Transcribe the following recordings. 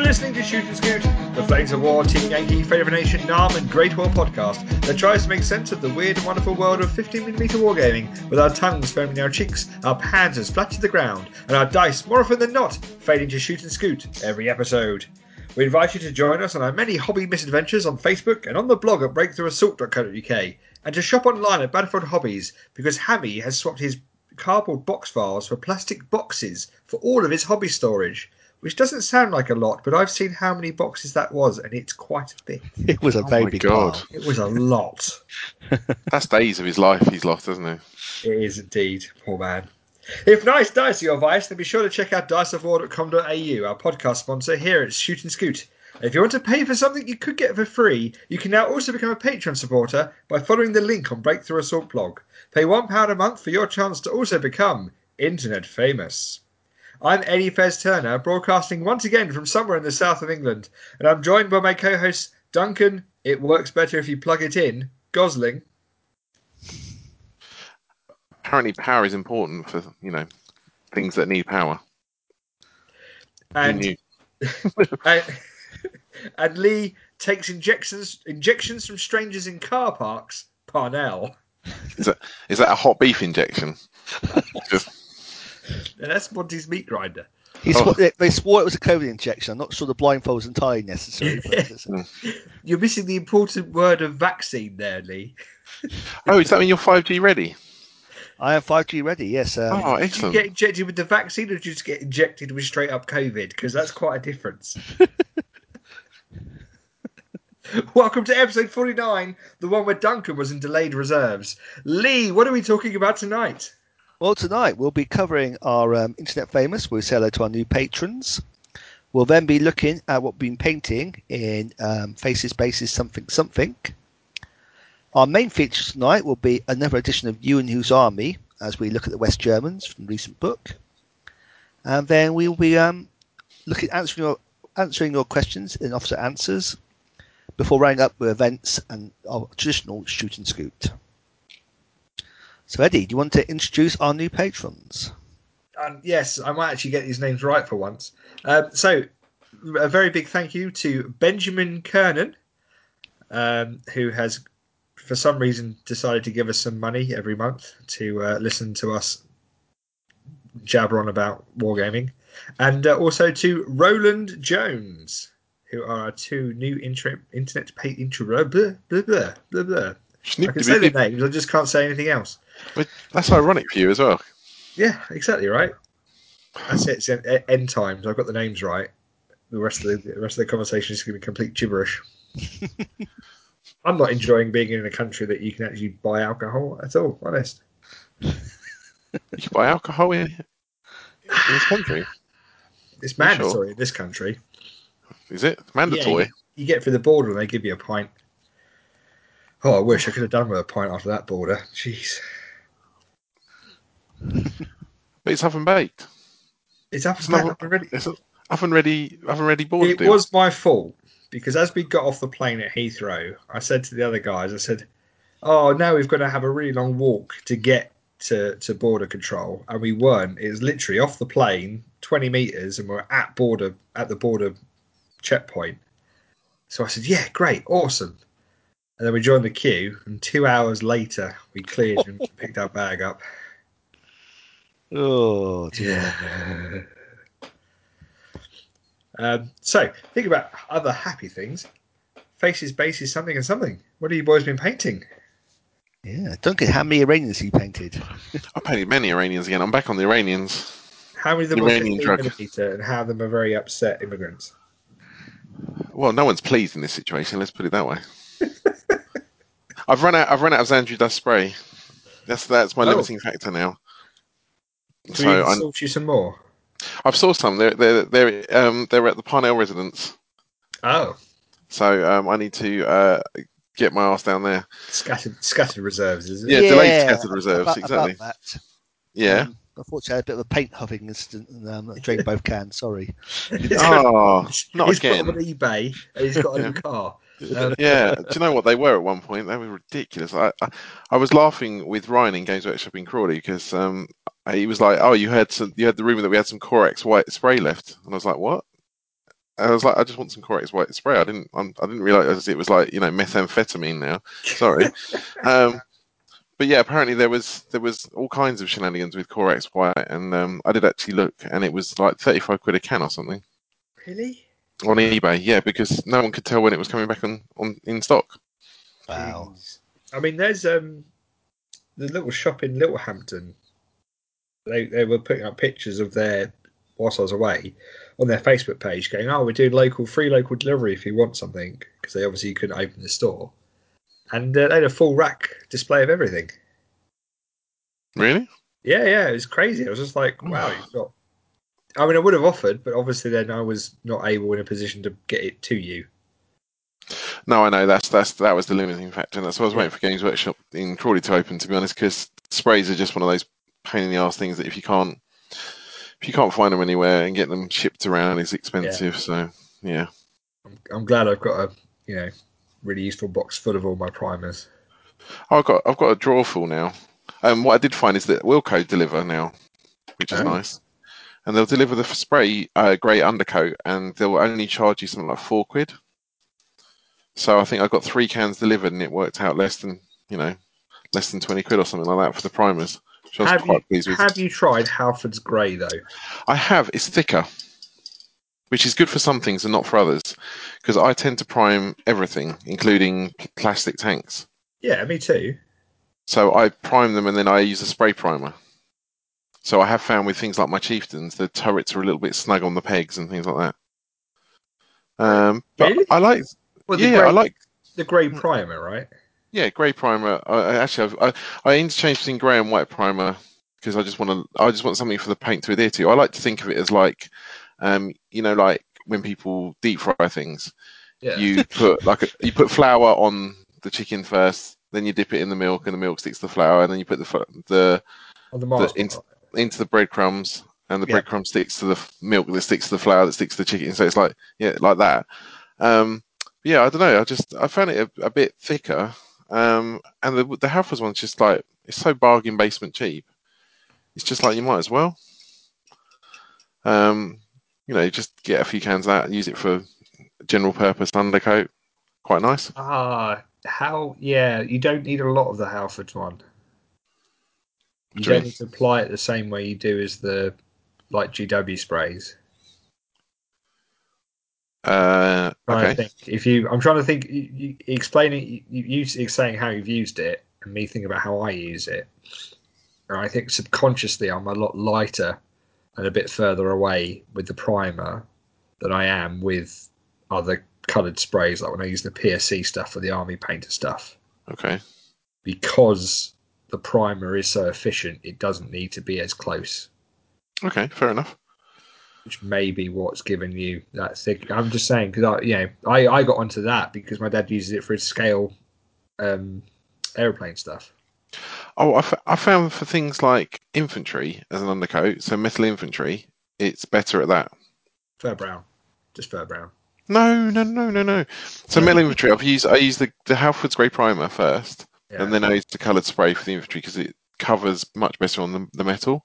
You're listening to Shoot and Scoot, the Flames of War, Team Yankee, Fate of a Nation, Nam, and Great War podcast that tries to make sense of the weird and wonderful world of 15mm wargaming with our tongues firmly in our cheeks, our panzers flat to the ground, and our dice, more often than not, failing to shoot and scoot every episode. We invite you to join us on our many hobby misadventures on Facebook and on the blog at breakthroughassault.co.uk, and to shop online at Battlefield Hobbies because Hammy has swapped his cardboard box files for plastic boxes for all of his hobby storage which doesn't sound like a lot, but I've seen how many boxes that was, and it's quite a bit. It was a Oh very my big God. pile. It was a lot. That's days of his life he's lost, isn't he? It is indeed, poor man. If nice dice are your vice, then be sure to check out diceofwar.com.au, our podcast sponsor here at Shoot and Scoot. If you want to pay for something you could get for free, you can now also become a Patreon supporter by following the link on Breakthrough Assault blog. Pay £1 a month for your chance to also become internet famous. I'm Eddie Fez Turner, broadcasting once again from somewhere in the south of England, and I'm joined by my co host Duncan. It works better if you plug it in. Gosling. Apparently, power is important for you know things that need power. And and, and Lee takes injections injections from strangers in car parks. Parnell. Is that is that a hot beef injection? Just that's Monty's meat grinder. He Oh. swore, they, they swore it was a COVID injection. I'm not sure the blindfold was entirely necessary. You're missing the important word of vaccine there, Lee. oh, does that mean you're 5G ready? I am 5G ready. Yes. Um, Oh, Did you get injected with the vaccine or did you just get injected with straight up COVID? Because that's quite a difference. Welcome to episode 49, the one where Duncan was in delayed reserves. Lee, what are we talking about tonight? Well, tonight we'll be covering our um, internet famous. We'll say hello to our new patrons. We'll then be looking at what we've been painting in um, Faces, Bases, Something, Something. Our main feature tonight will be another edition of You and Whose Army as we look at the West Germans from recent book. And then we will be um, looking answering your answering your questions in officer answers before running up with events and our traditional shoot and scoot. So, Eddie, do you want to introduce our new patrons? Um, yes, I might actually get these names right for once. Um, so, a very big thank you to Benjamin Kernan, um, who has, for some reason, decided to give us some money every month to uh, listen to us jabber on about wargaming, and uh, also to Roland Jones, who are our two new inter- internet pay intro blah blah blah blah blah. I can say the names, I just can't say anything else. But That's ironic for you as well. Yeah, exactly right. That's it. It's en- end times. I've got the names right. The rest of the, the rest of the conversation is going to be complete gibberish. I'm not enjoying being in a country that you can actually buy alcohol at all. Honest. You can buy alcohol in, in this country. It's mandatory sure? in this country. Is it mandatory? Yeah, you, you get through the border and they give you a pint. Oh, I wish I could have done with a pint after that border. Jeez, But it's oven baked. it's up, It's and not- up ready. It's oven ready. Oven ready board It deal. was my fault because as we got off the plane at Heathrow, I said to the other guys, I said, "Oh, now we've got to have a really long walk to get to, to border control," and we weren't. It was literally off the plane, twenty meters, and we're at border at the border checkpoint. So I said, "Yeah, great, awesome." And then we joined the queue, and two hours later, we cleared and picked our bag up. Oh, dear. Um, so, think about other happy things. Faces, bases, something and something. What have you boys been painting? yeah. Duncan, how many Iranians you painted? I painted many Iranians again. I'm back on the Iranians. How many of them are Iranian 15 drug. and how of them are very upset immigrants? Well, no one's pleased in this situation. Let's put it that way. I've run out. I've run out of Zandri dust spray. That's that's my Oh. limiting factor now. So So we I'm, source you some more. I've saw some. They're they're they're um they're at the Parnell residence. Oh, So um I need to uh get my ass down there. scattered scattered reserves, is it? Yeah, delayed scattered reserves, about- exactly. about that. Yeah. Um, unfortunately, I had a bit of a paint huffing incident and um, I drained both cans. Sorry. Oh, not he's again. got them on eBay and he's got a new car. Um, Yeah. Do you know what they were at one point? They were ridiculous. I I, I was laughing with Ryan in Games Workshop in Crawley because um he was like, "Oh, you heard some, you heard the rumor that we had some Corax white spray left," and I was like, "What?" I was like, I just want some Corax white spray. I didn't, I'm, I didn't realize it was like you know methamphetamine now. Sorry. um, but yeah, apparently there was there was all kinds of shenanigans with Corax white, and um, I did actually look, and it was like thirty five quid a can or something Really? On eBay. Yeah, because no one could tell when it was coming back on, on in stock. Wow. I mean, there's um the little shop in Littlehampton. They they were putting up pictures of their whilst I was away on their Facebook page, going, "Oh, we're doing local free local delivery if you want something," because they obviously couldn't open the store, and uh, they had a full rack display of everything. Really? Yeah, yeah, it was crazy. I was just like, wow, you've got. I mean, I would have offered, but obviously then I was not able in a position to get it to you. No, I know that's that's that was the limiting factor, and that's why I was waiting for Games Workshop in Crawley to open. To be honest, because sprays are just one of those pain in the ass things that if you can't if you can't find them anywhere and get them shipped around, it's expensive. So yeah, I'm, I'm glad I've got a you know really useful box full of all my primers. oh, I've got I've got a drawer full now. Um, what I did find is that Wilko deliver now, which is Oh. nice, and they'll deliver the spray uh, grey undercoat, and they'll only charge you something like four quid. So I think I got three cans delivered, and it worked out less than you know less than twenty quid or something like that for the primers. Which I was Have you, have you tried Halford's Grey though? I have. It's thicker, which is good for some things and not for others, because I tend to prime everything, including plastic tanks. Yeah, me too. So I prime them and then I use a spray primer. So I have found with things like my chieftains, the turrets are a little bit snug on the pegs and things like that. Um, but Really? I like, Well, the yeah, grey, I like, the grey primer, right? yeah, grey primer. I, I actually, I've, I, I interchange between grey and white primer because I just want to, I just want something for the paint to adhere to. I like to think of it as like, um, you know, like when people deep fry things, Yeah. you put like a, you put flour on the chicken first, then you dip it in the milk, and the milk sticks to the flour, and then you put the the On the the- one, into the breadcrumbs, and the Yeah. breadcrumb sticks to the milk that sticks to the flour that sticks to the chicken. So it's like yeah, like that. Um, yeah, I don't know. I just I found it a, a bit thicker, um, and the the Halfords one's just like it's so bargain basement cheap. It's just like you might as well. Um, you know, just get a few cans of that, use it for general purpose undercoat. Quite nice. Ah, how? Yeah, you don't need a lot of the Halford's one. You do you don't need to apply it the same way you do as the like GW sprays. Uh, okay. think. If you, I'm trying to think. You, you explaining, you, you you saying how you've used it, and me thinking about how I use it. And I think subconsciously I'm a lot lighter and a bit further away with the primer than I am with other coloured sprays, like when I use the PSC stuff or the Army Painter stuff. Okay. Because the primer is so efficient, it doesn't need to be as close. Okay. Fair enough. which may be what's given you that thick. I'm just saying because I, you know, I, I got onto that because my dad uses it for his scale um, aeroplane stuff. Oh, I, f- I found for things like infantry as an undercoat, so metal infantry, it's better at that. Fur brown, just fur brown. No, no, no, no, no. So metal infantry, I've used I use the the Halford's grey primer first, Yeah. and then I use the coloured spray for the infantry because it covers much better on the, the metal.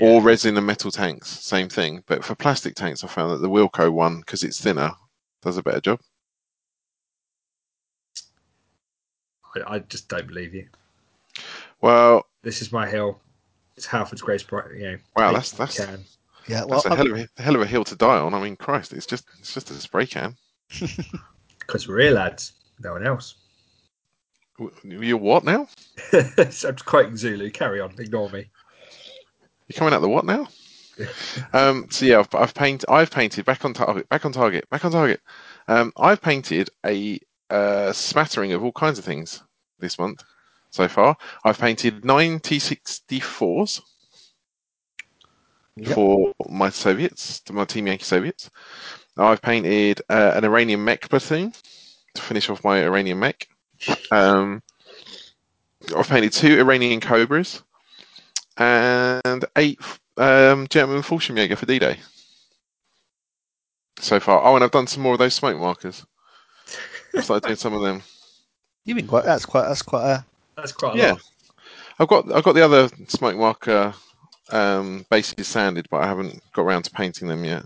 Or resin and metal tanks, same thing. But for plastic tanks, I found that the Wilko one, because it's thinner, does a better job. I, I just don't believe you. Well, This is my hill. It's Halford's Grace Bright. You know, Wow, that's- that's- can. Yeah, well, that's a hell of a, hell of a hill to die on. I mean, Christ, it's just it's just a spray can. because we're here, lads. No one else. You're what now? I'm quoting Zulu. Carry on. Ignore me. You're coming out the what now? um, so yeah, I've, I've painted. I've painted back on target. Back on target. Back on target. Um, I've painted a uh, smattering of all kinds of things this month so far. I've painted 9064s Yep. for my Soviets, to my Team Yankee Soviets. I've painted uh, an Iranian mech platoon to finish off my Iranian mech. Um, I've painted two Iranian Cobras and eight um, German Fallschirmjäger for D-Day so far. Oh, and I've done some more of those smoke markers. I've started doing some of them. you've been quite. That's quite. That's quite a. That's quite a Yeah. lot. I've got I've got the other smoke marker um, bases sanded, but I haven't got around to painting them yet.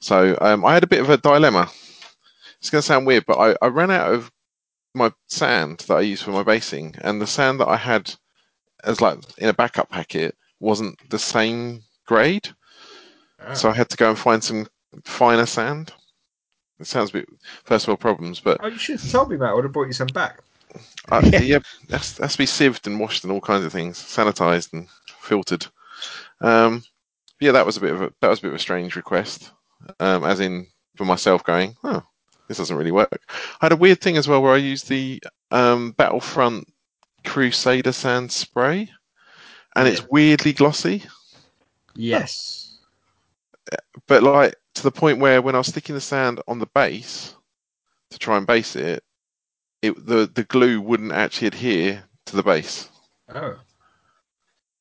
So um, I had a bit of a dilemma. It's going to sound weird, but I, I ran out of my sand that I use for my basing, and the sand that I had as like in a backup packet wasn't the same grade. Ah. So I had to go and find some finer sand. It sounds a bit first world problems, but oh, you should have told me, Matt. I would have brought you some back. I, Yeah. yeah, that's has to be sieved and washed and all kinds of things, sanitized and filtered. Um, yeah, that was a bit of a that was a bit of a strange request, um, as in for myself going, oh, this doesn't really work. I had a weird thing as well where I used the um, Battlefront Crusader sand spray, and it's weirdly glossy, Yes. but like to the point where when I was sticking the sand on the base to try and base it, it the the glue wouldn't actually adhere to the base. Oh.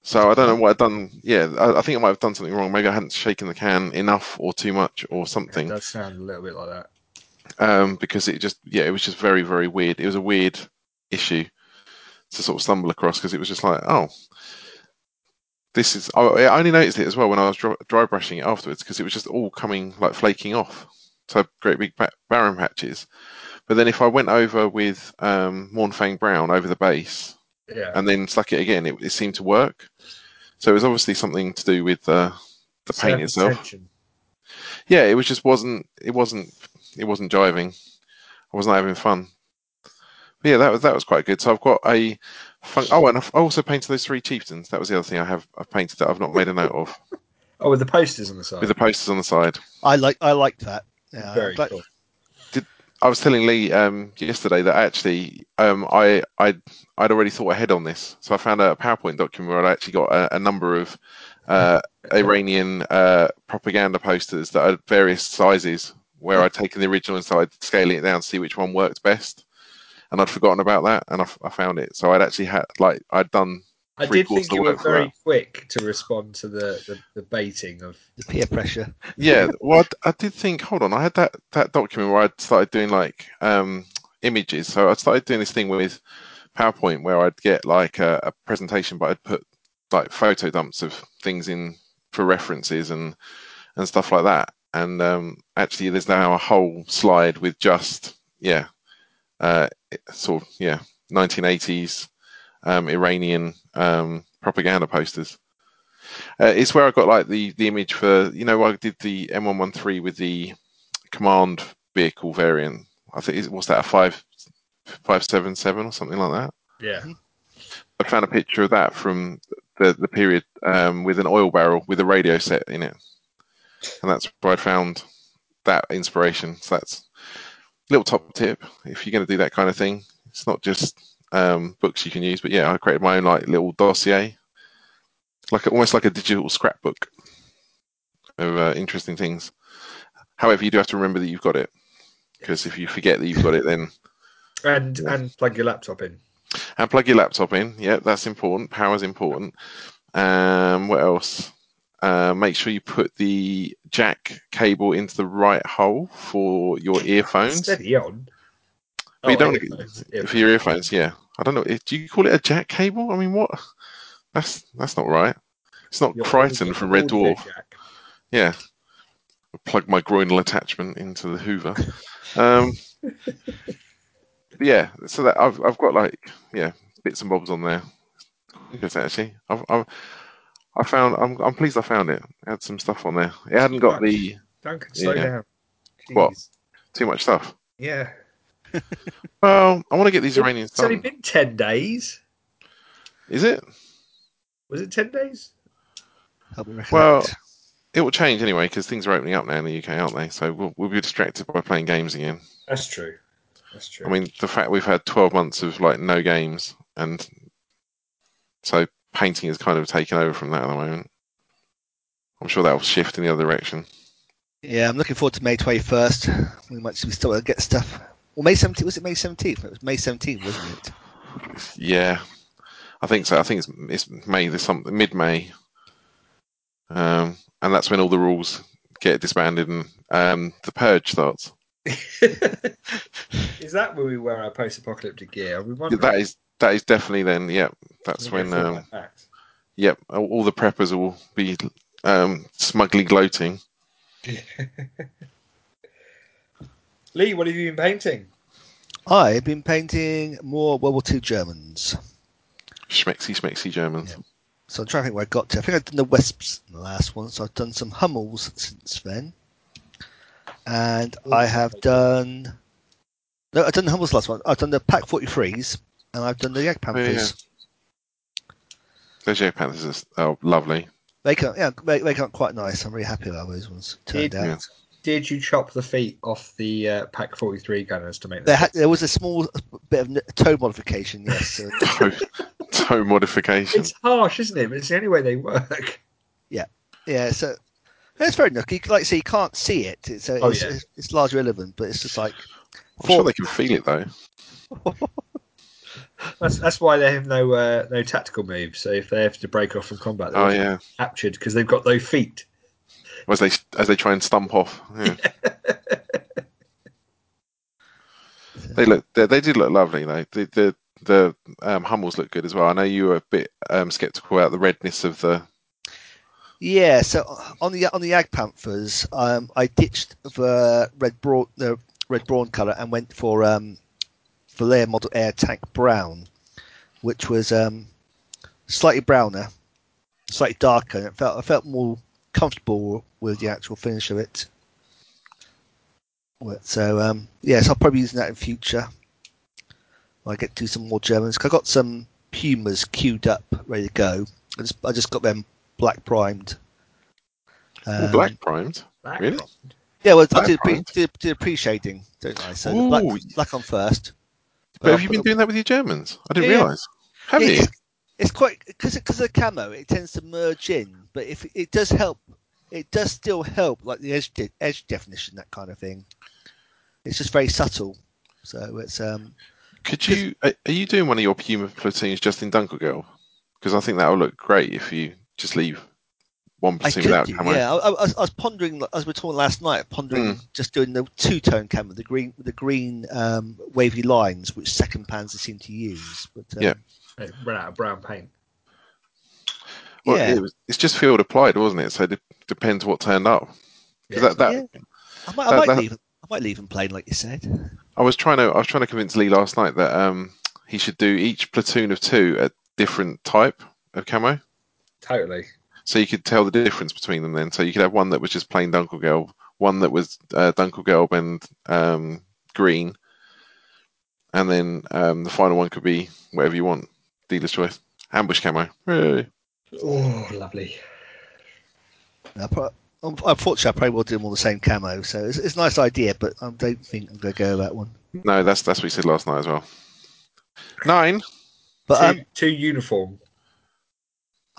So I don't know what I've done. Yeah, I, I think I might have done something wrong. Maybe I hadn't shaken the can enough or too much or It something. does sound a little bit like that. Um, because it just yeah, it was just very very weird. It was a weird issue to sort of stumble across because it was just like oh, this is. I, I only noticed it as well when I was dry, dry brushing it afterwards because it was just all coming like flaking off. So great big ba- barren patches. But then if I went over with um, Mournfang Brown over the base, Yeah. and then stuck it again, it, it seemed to work. So it was obviously something to do with uh, the paint itself. tension. Yeah, it was just wasn't it wasn't it wasn't jiving. I wasn't having fun. But yeah, that was that was quite good. So I've got a fun- oh, and I've also painted those three chieftains. That was the other thing I have I've painted that I've not made a note of Oh, with the posters on the side. with the posters on the side. I like I liked that. Yeah, Very but cool. I was telling Lee um, yesterday that actually um, I I'd, I'd already thought ahead on this, so I found a PowerPoint document where I'd actually got a, a number of uh, Iranian uh, propaganda posters that are various sizes, where I'd taken the original and started scaling it down to see which one worked best, and I'd forgotten about that, and I, f- I found it. So I'd actually had like I'd done I did think you were very that. quick to respond to the, the, the baiting of. the peer pressure. Yeah, well, I, I did think. Hold on, I had that that document where I'd started doing like um, images. So I started doing this thing with PowerPoint where I'd get like a, a presentation, but I'd put like photo dumps of things in for references and and stuff like that. And um, actually, there's now a whole slide with just yeah, uh, sort of yeah, 1980s um, Iranian um, propaganda posters. Uh, it's where I got like the the image for you know I did the M113 with the command vehicle variant. I think it was that a five five seven seven or something like that. Yeah. I found a picture of that from the the period um, with an oil barrel with a radio set in it, and that's where I found that inspiration. So that's a little top tip if you're going to do that kind of thing. It's not just um, books you can use, but yeah, I created my own like little dossier, like almost like a digital scrapbook of uh, interesting things. However, you do have to remember that you've got it, because if you forget that you've got it, then And Yeah. and plug your laptop in. and plug your laptop in. Yeah, that's important. Power's important. Um, what else? Uh, make sure you put the jack cable into the right hole for your earphones. Steady on. But you Oh, don't earphones, for earphones. your earphones. Yeah, I don't know. Do you call it a jack cable? I mean, what? That's that's not right. It's not Your Kryten from Red Dwarf. Yeah. Plug my groinal attachment into the Hoover. Um, yeah, so that I've I've got like yeah bits and bobs on there. Good actually. I've, I've I found I'm I'm pleased I found it. It had some stuff on there. It hadn't got the Duncan, slow Yeah. down. What? Too much stuff. Yeah. Well, I want to get these Iranians It's only been 10 days. Is it? Was it 10 days? Help me recollect. Well, it will change anyway because things are opening up now in the UK, aren't they? So we'll we'll be distracted by playing games again. That's true. That's true. I mean, the fact we've had 12 months of like no games, and so painting has kind of taken over from that at the moment. I'm sure that will shift in the other direction. yeah, I'm looking forward to May 21st. We might we still get stuff. Well, May 17th was it May 17th? It was May 17th, wasn't it? Yeah, I think so. I think it's it's May this something mid May, um, and that's when all the rules get disbanded and um, the purge starts. is that when we wear our post-apocalyptic gear? We wondering. That is that is definitely then. Yep, that's When we Um, full back. yep, all all the preppers will be um, smugly gloating. Lee, what have you been painting? I've been painting more World War II Germans. Schmexy, schmexy Germans. So I'm trying to think where I got to. I think I've done the Wesps in the last one, so I've done some Hummels since then. And I have done. No, I've done the Hummels last one. I've done the Pak 43s, and I've done the Jagd Panthers. Those Jagd Panthers are oh, lovely. They come, yeah, they, they come quite nice. I'm really happy about those ones turned Did- out. Yeah. Did you chop the feet off the uh, Pak 43 gunners to make There, them? ha- there was a small bit of toe modification, yes. So, toe, toe modification. It's harsh, isn't it? But it's the only way they work. yeah, yeah. so it's very nooky. Like I say, you can't see it, it's, uh, Oh, it's, yeah. it's, it's largely irrelevant, but it's just like I'm sure they can feel it though. That's that's why they have no uh, no tactical moves. So if they have to break off from combat, they're Oh yeah. captured because they've got no feet. As they as they try and stump off. Yeah. they look they, they did look lovely though. The the the um, Hummels look good as well. I know you were a bit um, skeptical about the redness of the. Yeah, so on the on the Ag Panthers, um, I ditched the red brawn the red brawn colour and went for um, for their model air tank brown, which was um, slightly browner, slightly darker. And it felt I felt more comfortable with the actual finish of it. So um, yes, I'll probably be using that in future. When I get to some more Germans. 'Cause I got some Pumas queued up, ready to go. I just I just got them black primed. Um, black primed. Back Really? from- Yeah, well, I Black did, pre, primed? did, did pre shading, don't I? So the black, black on first. But have I'll you been doing that with your Germans? I didn't Yeah, realise. Have it's, you? It's quite because because of the camo, it tends to merge in, but if it does help, it does still help, like the edge de- edge definition, that kind of thing. It's just very subtle, so it's um Could you? Are you doing one of your Puma platoons just in Dunkelgelb? Because I think that would look great if you just leave one I could without do, camo. yeah. I, I, was, I was pondering as we were talking last night, pondering Hmm. just doing the two tone camo, the green the green um, wavy lines, which second panzer seem to use. But um, Yeah. They run out of brown paint. Well, yeah. it was, it's just field applied, wasn't it? So it depends what turned up. Yeah, that, that, Yeah. I might, I might that- leave. I might leave him plain, like you said. I was trying to I was trying to convince Lee last night that um, he should do each platoon of two a different type of camo, Totally. So you could tell the difference between them. Then, so you could have one that was just plain Dunkelgelb, one that was uh, Dunkelgelb and um, green, and then um, the final one could be whatever you want, dealer's choice, ambush camo. Hey. Oh, lovely. I pro- Unfortunately, I probably will do them all the same camo, so it's, it's a nice idea, but I don't think I'm going to go with that one. No, that's that's what he said last night as well. Nine. But two, um, two uniform.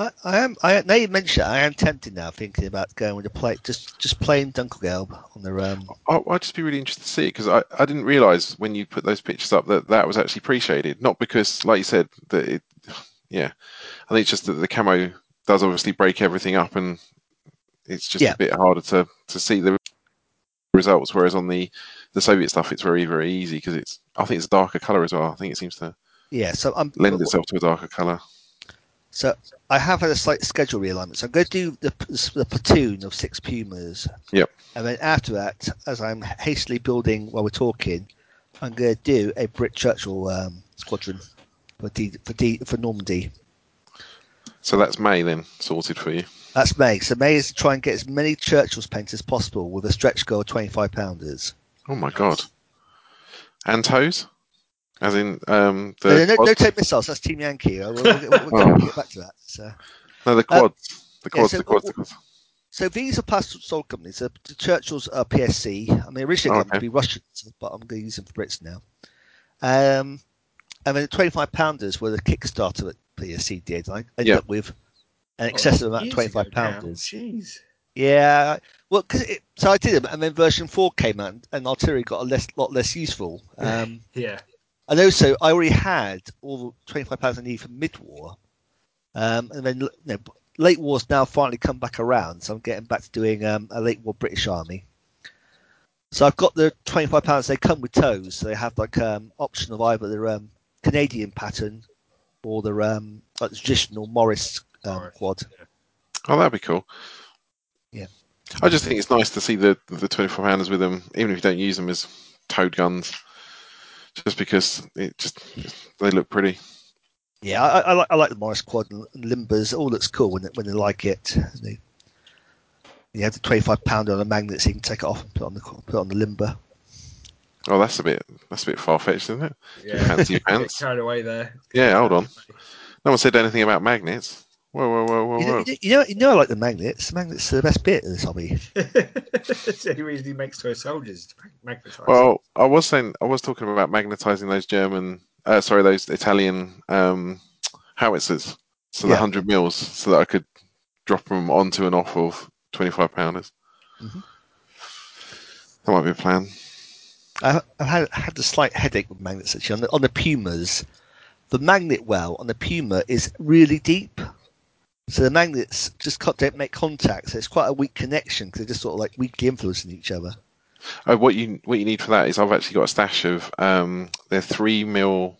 I, I am. I now you mention it, I am tempted now, thinking about going with a play, just just plain Dunkelgelb on the um. I- I'd just be really interested to see it because I, I didn't realise when you put those pictures up that that was actually pre-shaded. Not because, like you said, that it, yeah, I think it's just that the camo does obviously break everything up and it's just Yeah. a bit harder to, to see the results. Whereas on the, the Soviet stuff, it's very very easy because it's I think it's a darker colour as well. I think it seems to Yeah, so I'm lend itself to a darker colour. So I have had a slight schedule realignment. So I'm going to do the, the platoon of six Pumas. Yep. And then after that, as I'm hastily building while we're talking, I'm going to do a Brit Churchill um, squadron for D, for D, for Normandy. So that's May then sorted for you. That's May. So May is to try and get as many Churchills painted as possible with a stretch goal of 25 pounders. Oh my god. And tows, as in um the No, no, no, quads? no take missiles. That's Team Yankee. We'll, we'll, we'll, get, we'll get back to that. So. No, the quads. the yeah, quads, so the quads, what- the quads. So these are past sold companies. So the Churchill's are PSC. I mean, originally Oh, going to be Russians, but I'm going to use them for Brits now. Um, and then the 25 pounders were the Kickstarter that PSC did. I ended Yeah. up with an excessive amount of Years 25 ago now. pounders. Jeez. Yeah, well, cause it, so I did them, and then version four came out, and artillery got a less, lot less useful. Um, Yeah. And also, I already had all the 25 pounds I need for mid-war, um, and then you know, late war's now finally come back around, so I'm getting back to doing um, a late war British Army. So I've got the 25 pounds. They come with tows, so they have like um, option of either the um, Canadian pattern or the um, like the traditional Morris um, quad. Oh, that'd be cool. Yeah. I just think it's nice to see the the 24 pounders with them, even if you don't use them as towed guns, just because it just they look pretty. Yeah, I, I like I like the Morris Quad and Limbers. All looks cool when they, when they like it. They, you have the twenty five pounder on a magnet, so you can take it off and put on the put on the limber. Oh, that's a bit that's a bit far fetched, isn't it? Yeah, Fancy your Get pants. carried away there. Yeah, hold on. No one said anything about magnets. Whoa, whoa, whoa, whoa, You know, whoa. you know, you know, I like the magnets. The magnets are the best bit of this hobby. It's the only reason he makes toy soldiers to magnetize. Well, I was saying I was talking about magnetizing those German, uh, sorry, those Italian um, howitzers, so the Yeah. hundred mils, so that I could drop them onto and off of twenty-five pounders. Mhm. That might be a plan. I, I've had had a slight headache with magnets actually on the on the Pumas. The magnet well on the Puma is really deep, so the magnets just don't make contact. So it's quite a weak connection because they're just sort of like weakly influencing each other. Oh, what you what you need for that is I've actually got a stash of um, they're three mil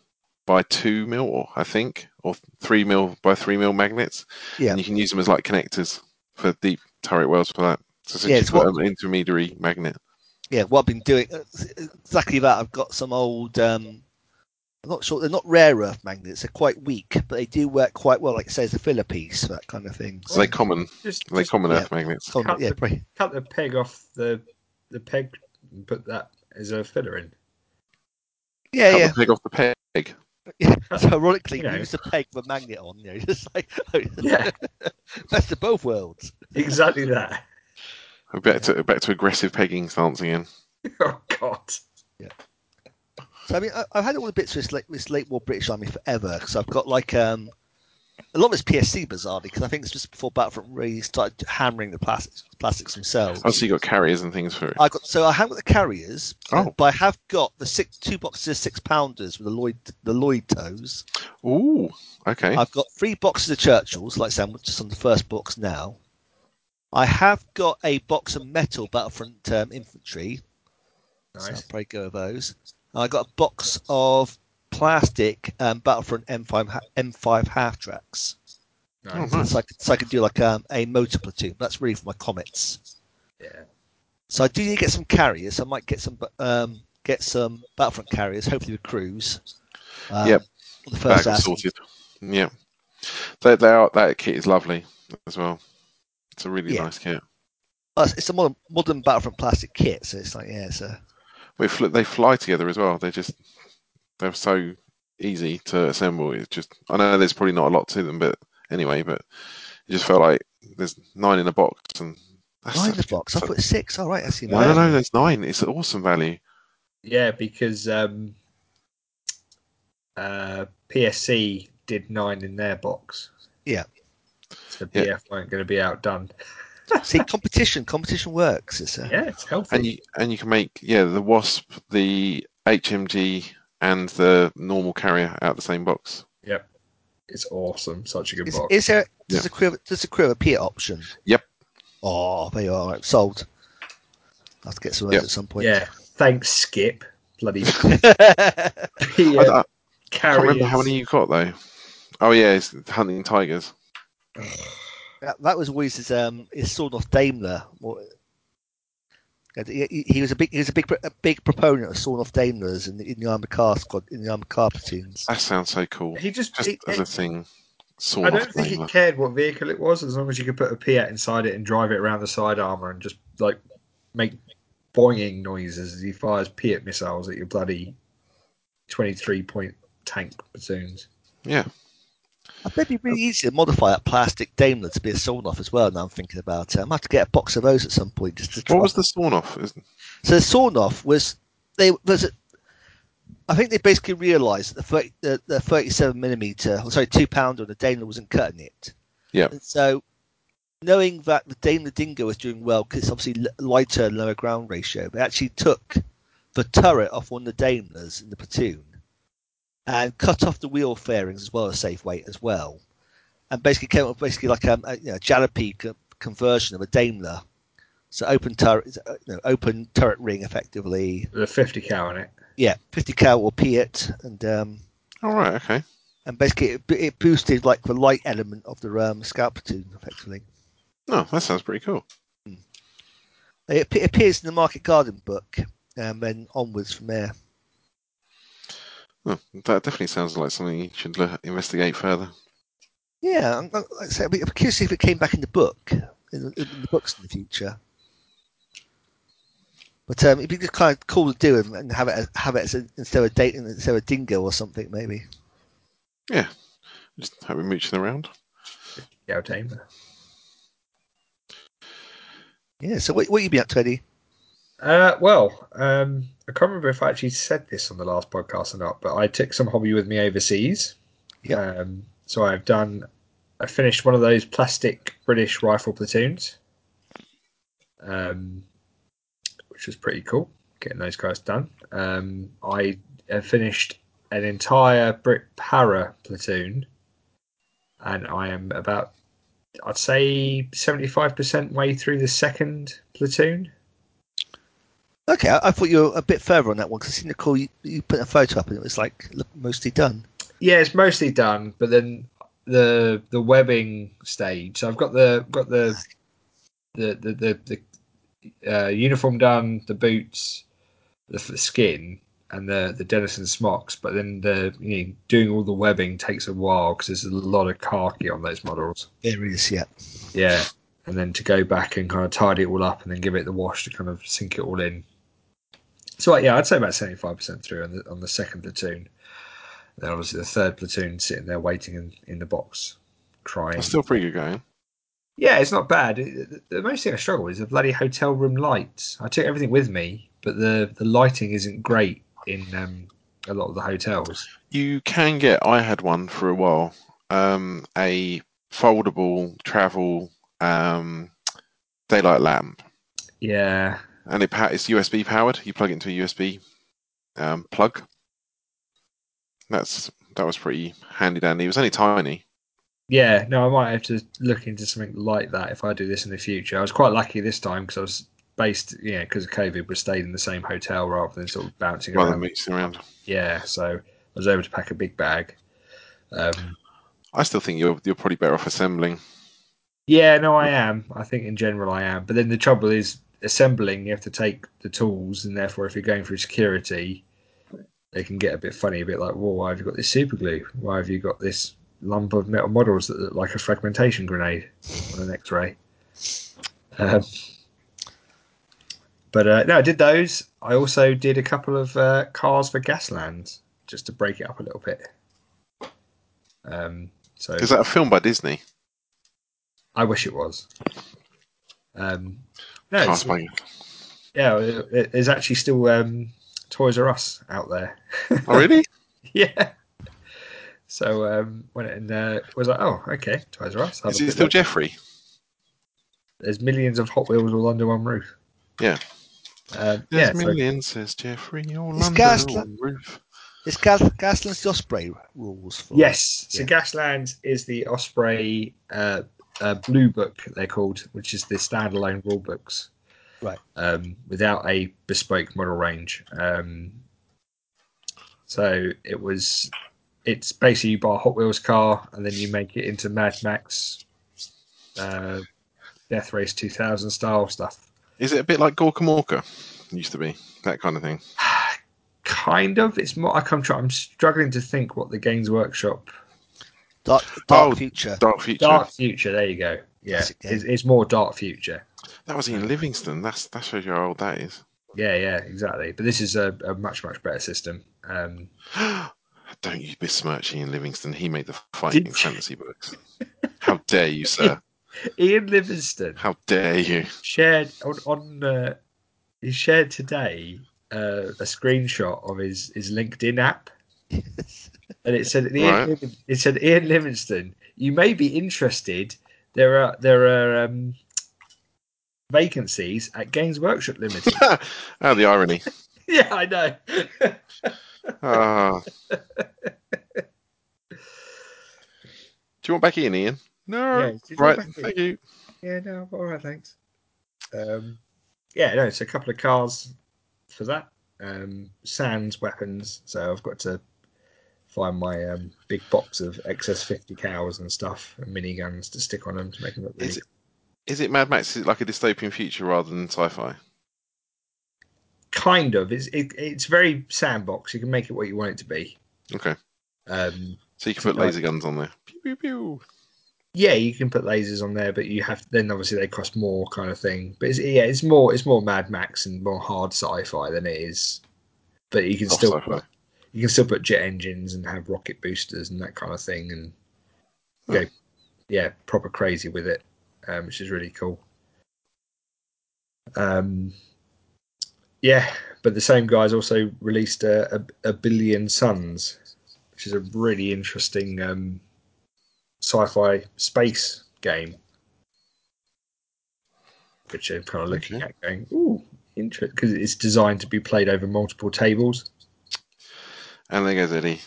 by two mil, I think, or three mil by three mil magnets, Yeah. and you can use them as like connectors for deep turret wells for that. So Yeah, it's what- an intermediary magnet. yeah, what I've been doing uh, exactly that. I've got some old. Um, I'm not sure they're not rare earth magnets. They're quite weak, but they do work quite well. Like it says, a filler piece, that kind of thing. So they common, just, they just common yeah. earth magnets. Common- Cut yeah, the- probably. cut the peg off the the peg and put that as a filler in. yeah, Cut yeah. the peg off the peg. yeah. So ironically, You know. use the peg with a magnet on. You know, just like oh, Yeah, best of both worlds. exactly that. Back to back to aggressive pegging stance again. Oh God. So I mean, I, I've had all the bits with this late, this late war British Army forever because I've got like um, a lot of it's PSC bizarrely because I think it's just before Battlefront really started hammering the plastics, plastics themselves. Oh, so you got carriers and things for it. I got so I haven't got the carriers, Oh. but I have got the six two boxes of six pounders with the Loyd the Loyd tows. Ooh, okay. I've got three boxes of Churchills, like Sam, just on the first box now. I have got a box of metal Battlefront um, infantry, so I'll Nice. probably go with those. And I got a box of plastic um, Battlefront M5 M5 half tracks, Nice. Oh, nice. so I could so I could do like um, a motor platoon. That's really for my comets. Yeah. So I do need to get some carriers. I might get some um, get some Battlefront carriers, hopefully with crews. Um, Yep. The first Back sorted. Yeah. They, they are, that kit is lovely as well. It's a really Yeah. nice kit. It's- it's a modern, modern Battlefront plastic kit, so it's like yeah, it's a They fl- they fly together as well. They just they're so easy to assemble. It's just I know there's probably not a lot to them, but anyway, but it just felt like there's nine in a box and that's nine in the box. I so- thought it's six. All right, I see. no, no, no, there's nine. It's an awesome value. Yeah, because um, uh, PSC did nine in their box. Yeah. So Yeah. BF weren't going to be outdone. See, competition, competition works. It's a, Yeah, it's healthy. And you and you can make yeah the Wasp, the HMG, and the normal carrier out the same box. Yep. It's awesome. Such a good is, box. is there does Yeah. the crew have- does the crew have a Piat option? Yep. Oh, there you are. Sold. I'll have to get some of Yep. at some point. Yeah. Thanks, Skip. Bloody I, I can't remember how many you got though. Oh yeah, it's hunting tigers. That, that was always his um his sword off Daimler. He, he- he was a big he was a big a big proponent of sawing off Daimlers in the, in the armored car squad in the armored car platoons. That sounds so cool. He just. Just he- as he- a thing. I don't off think Daimler. it cared what vehicle it was, as long as you could put a Piat inside it and drive it around the side armor and just like make boinging noises as he fires Piat missiles at your bloody twenty-three point tank platoons. Yeah. I bet it'd be really easy to modify that plastic Daimler to be a sawn off as well. Now I'm thinking about it. I might have to get a box of those at some point just to try. What was the sawn off? So the sawn off was they a, I think they basically realised that the 30, the, the 37 millimeter, sorry, two pounder on the Daimler wasn't cutting it. Yeah. And so knowing that the Daimler Dingo was doing well because it's obviously lighter, lower ground ratio, they actually took the turret off one of the Daimlers in the platoon and cut off the wheel fairings as well as safe weight as well, and basically came up with basically like um, a you know, jalopy co- conversion of a Daimler. So open turret, uh, you know, open turret ring effectively. With a fifty cal in it. Yeah, 50 cal or Piat, and um, All right. Okay. and basically it, it boosted like the light element of the um, scout platoon effectively. Oh, that sounds pretty cool. It ap- appears in the Market Garden book, and then onwards from there. Oh, that definitely sounds like something you should look, investigate further. Yeah, I'm, I'm, like I say, I'd be- curious to see if it came back in the book, in the, in the books in the future. But um, it'd be just kind of cool to do and, and have it as, have it as a, instead of a date instead of a dingo or something maybe. Yeah, just have it mooching around. Yeah, tame. Yeah. So what what you been up to, Eddie? Uh, well, um, I can't remember if I actually said this on the last podcast or not, but I took some hobby with me overseas. Yep. Um, so I've done, I finished one of those plastic British rifle platoons, um, which was pretty cool, getting those guys done. Um, I have finished an entire Brit Para platoon, and I am about, I'd say, 75% way through the second platoon. Okay, I, I thought you were a bit further on that one because I seen the call you, you put a photo up and it was like mostly done. Yeah, it's mostly done, but then the the webbing stage. So I've got the got the the the the, the uh, uniform done, the boots, the, the skin, and the the Denison smocks. But then the you know, doing all the webbing takes a while because there's a lot of khaki on those models. There is, yeah. Yeah, and then to go back and kind of tidy it all up and then give it the wash to kind of sink it all in. So yeah, I'd say about seventy five percent through on the on the second platoon. Then obviously the third platoon sitting there waiting in, in the box, crying. That's still pretty good going. Yeah, it's not bad. It- the most thing I struggle with is the bloody hotel room lights. I took everything with me, but the, the lighting isn't great in um, a lot of the hotels. You can get. I had one for a while. Um, a foldable travel um, daylight lamp, Yeah, and it it's USB powered. You plug it into a USB um, plug. That's that was pretty handy dandy. It was only tiny. yeah. No, I might have to look into something like that if I do this in the future. I was quite lucky this time because I was based, yeah, because of COVID, we stayed in the same hotel rather than sort of bouncing Rather around. than mixing around. Yeah, so I was able to pack a big bag. Um, I still think you're you're probably better off assembling. Yeah, no, I am. I think in general I am. But then the trouble is assembling. You have to take the tools, and therefore, if you're going through security, they can get a bit funny, a bit like, "Well, why have you got this super glue? Why have you got this lump of metal models that look like a fragmentation grenade on an X-ray?" Um, but uh, no, I did those. I also did a couple of uh, cars for Gaslands just to break it up a little bit. Um, so Is that a film by Disney? I wish it was. Um, no, it's, by- yeah, it- there's actually still um, Toys R Us out there. Oh really? yeah. So um, went and uh, was like, oh, okay, Toys R Us. Is it still look. Geoffrey? There's millions of Hot Wheels all under one roof. Yeah. Um, There's yeah, so, millions, says Geoffrey. All It's under Gasla- one roof. It's Gas, Gasland's Osprey rules. For, yes. So Yeah. Gaslands is the Osprey uh, uh, Blue Book, they're called, which is the standalone rule books. Right. Um, without a bespoke model range. Um, so it was. It's basically you buy a Hot Wheels car and then you make it into Mad Max, uh, Death Race 2000 style stuff. Is it a bit like Gorkamorka? Used to be that kind of thing. kind of. It's more. I come. I'm struggling to think what the Games Workshop Dark, Dark Oh, Future. Dark Future. Dark Future. There you go. Yeah, it's, it's more Dark Future. That was in Livingstone. That's that shows you how old that is. Yeah, yeah, exactly. But this is a, a much much better system. Um, Don't you besmirch Ian Livingstone. He made the fighting Did- fantasy books. How dare you, sir? Ian Livingstone How dare you? shared on on uh, he shared today uh, a screenshot of his his LinkedIn app, and it said Ian, Right. It said Ian Livingstone. You may be interested. There are there are um, vacancies at Games Workshop Limited. oh, the irony. yeah, I know. Ah. Do you want back in, Ian? No. Yeah, right. in? Thank you. yeah, no, all right, thanks. Um, yeah, no, it's a couple of cars for that. Um, Sans weapons, so I've got to find my um, big box of XS50 cows and stuff and miniguns to stick on them to make them look really Is it- is it Mad Max? Is it like a dystopian future rather than sci-fi? Kind of. It's it, it's very sandbox. You can make it what you want it to be. Okay, Um, so you can put Like- laser guns on there. Pew, pew, pew. yeah, you can put lasers on there, but you have then obviously they cost more, kind of thing. But it's, yeah, it's more it's more Mad Max and more hard sci-fi than it is. But you can Soft still sci-fi. You can still put jet engines and have rocket boosters and that kind of thing, and Oh. go yeah, proper crazy with it, um, which is really cool. Um, yeah, but the same guys also released a, a, a Billion Suns, which is a really interesting um, sci-fi space game, which I'm kind of looking Okay. at, going, "Ooh, interesting," because it's designed to be played over multiple tables. And there goes Eddie.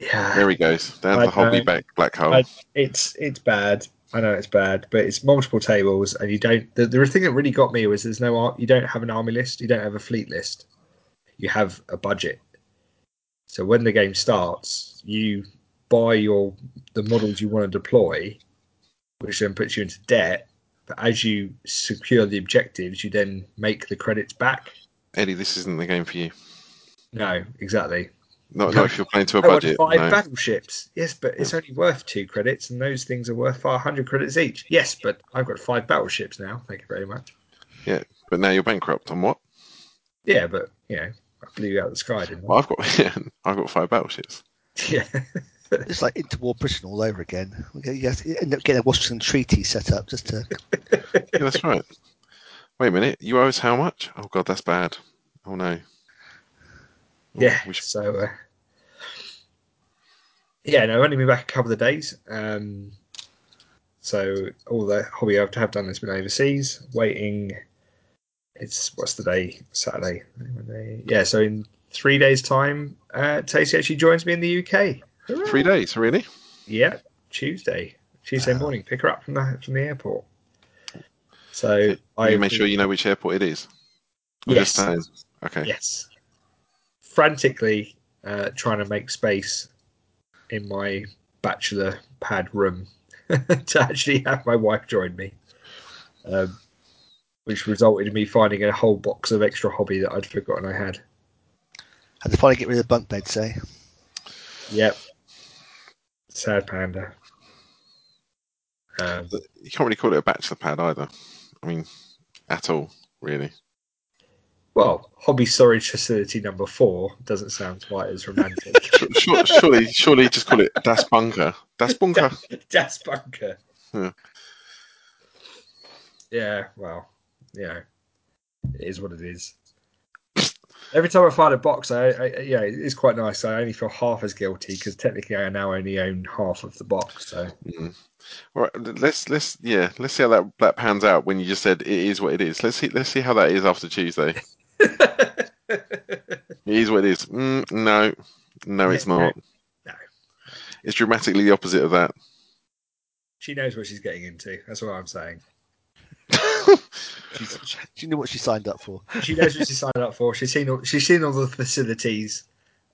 Yeah, There he goes. Down I the hobby back black hole. I- it's it's bad. I know it's bad, but it's multiple tables, and you don't. The, the thing that really got me was there's no you don't have an army list, you don't have a fleet list, you have a budget. So when the game starts, you buy your the models you want to deploy, which then puts you into debt. But as you secure the objectives, you then make the credits back. Eddie, this isn't the game for you. No, exactly. Not, No. not if you're playing to a I want budget. five no. battleships. Yes, but it's only worth two credits, and those things are worth 500 credits each. Yes, but I've got five battleships now. Thank you very much. Yeah, but now you're bankrupt on what? Yeah, but you know, I blew you out of the sky, didn't I? Well, I've got yeah, I've got five battleships. Yeah. It's like interwar Britain all over again. We You have to end up getting a Washington Treaty set up just to. Yeah, that's right. Wait a minute. You owe us how much? Oh god, that's bad. Oh no. Yeah. So, uh, yeah, no, I've only been back a couple of days. Um, so all the hobby I've have done has been overseas, waiting. It's what's the day? Saturday. Monday. Yeah, so in three days' time, uh, Tasty actually joins me in the UK. Three days, really? Yeah, Tuesday, Tuesday morning. Pick her up from the from the airport. So I you make sure you know which airport it is. Or Yes. Okay. yes, frantically uh, trying to make space in my bachelor pad room to actually have my wife join me, um, which resulted in me finding a whole box of extra hobby that I'd forgotten I had. Had to finally get rid of the bunk beds, eh? Yep, sad panda. Um, You can't really call it a bachelor pad either. I mean, at all, really. Well, hobby storage facility number four doesn't sound quite as romantic. Sure, surely, surely just call it Das Bunker. Das Bunker. Das Bunker. Yeah. Yeah, well, you know, it is what it is. Every time I find a box, I, I yeah, it's quite nice. I only feel half as guilty because technically I now only own half of the box. So Mm. All right, let's let's yeah, let's see how that that pans out. When you just said it is what it is. Let's see let's see how that is after Tuesday. It is what it is. Mm, no, no, it's not. No. It's dramatically the opposite of that. she knows what she's getting into. That's what I'm saying. she, Do you know what she signed up for? she knows what she signed up for. She's seen all, she's seen all the facilities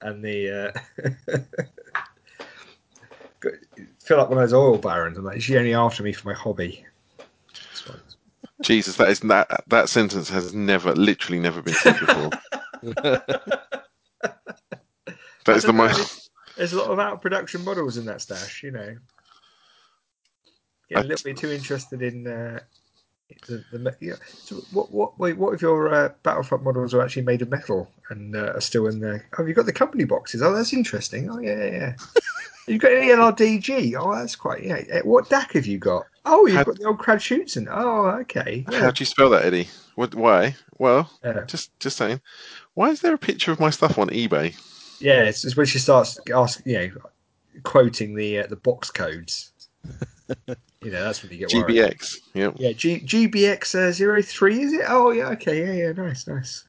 and the uh, feel like one of those oil barons. I'm like, she only after me for my hobby. Jesus, that is that that sentence has never, literally, never been said before. That is the most. There's a lot of out of production models in that stash, you know. Getting a little bit too interested in uh, the, the yeah. So what what wait, what if your uh, Battlefront models are actually made of metal and uh, are still in there? Oh, you've got the company boxes. Oh, that's interesting. Oh yeah yeah. yeah. You've got an E LRDG. Oh, that's quite yeah. What DAK have you got? Oh, you've How- got the old Kradschützen Oh, okay. How do you spell that, Eddie? What? Why? Well, Yeah. just just saying. Why is there a picture of my stuff on eBay? Yeah, it's just when she starts asking, you know, quoting the uh, the box codes. you know, that's when you get worried. GBX. Yep. Yeah, G- GBX uh, 03, is it? Oh, yeah, okay, yeah, yeah, nice, nice.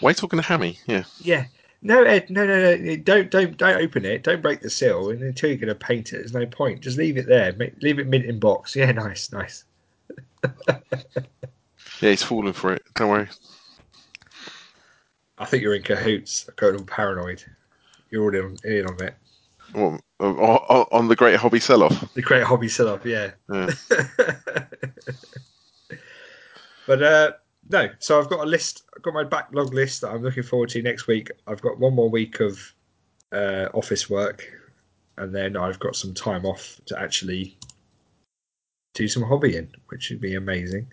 Why are you talking to Hammy? Yeah. Yeah. No, Ed, no, no, no, don't, don't, don't open it. Don't break the seal and until you're going to paint it. There's no point. Just leave it there. Make, leave it mint in box. Yeah, nice, nice. Yeah, he's falling for it. Don't worry. I think you're in cahoots. I got all paranoid. You're all in, in on it. Well, on, the great hobby sell-off. The great hobby sell off, yeah. Yeah. but uh, no, so I've got a list. I've got my backlog list that I'm looking forward to next week. I've got one more week of uh, office work, and then I've got some time off to actually do some hobbying, which would be amazing.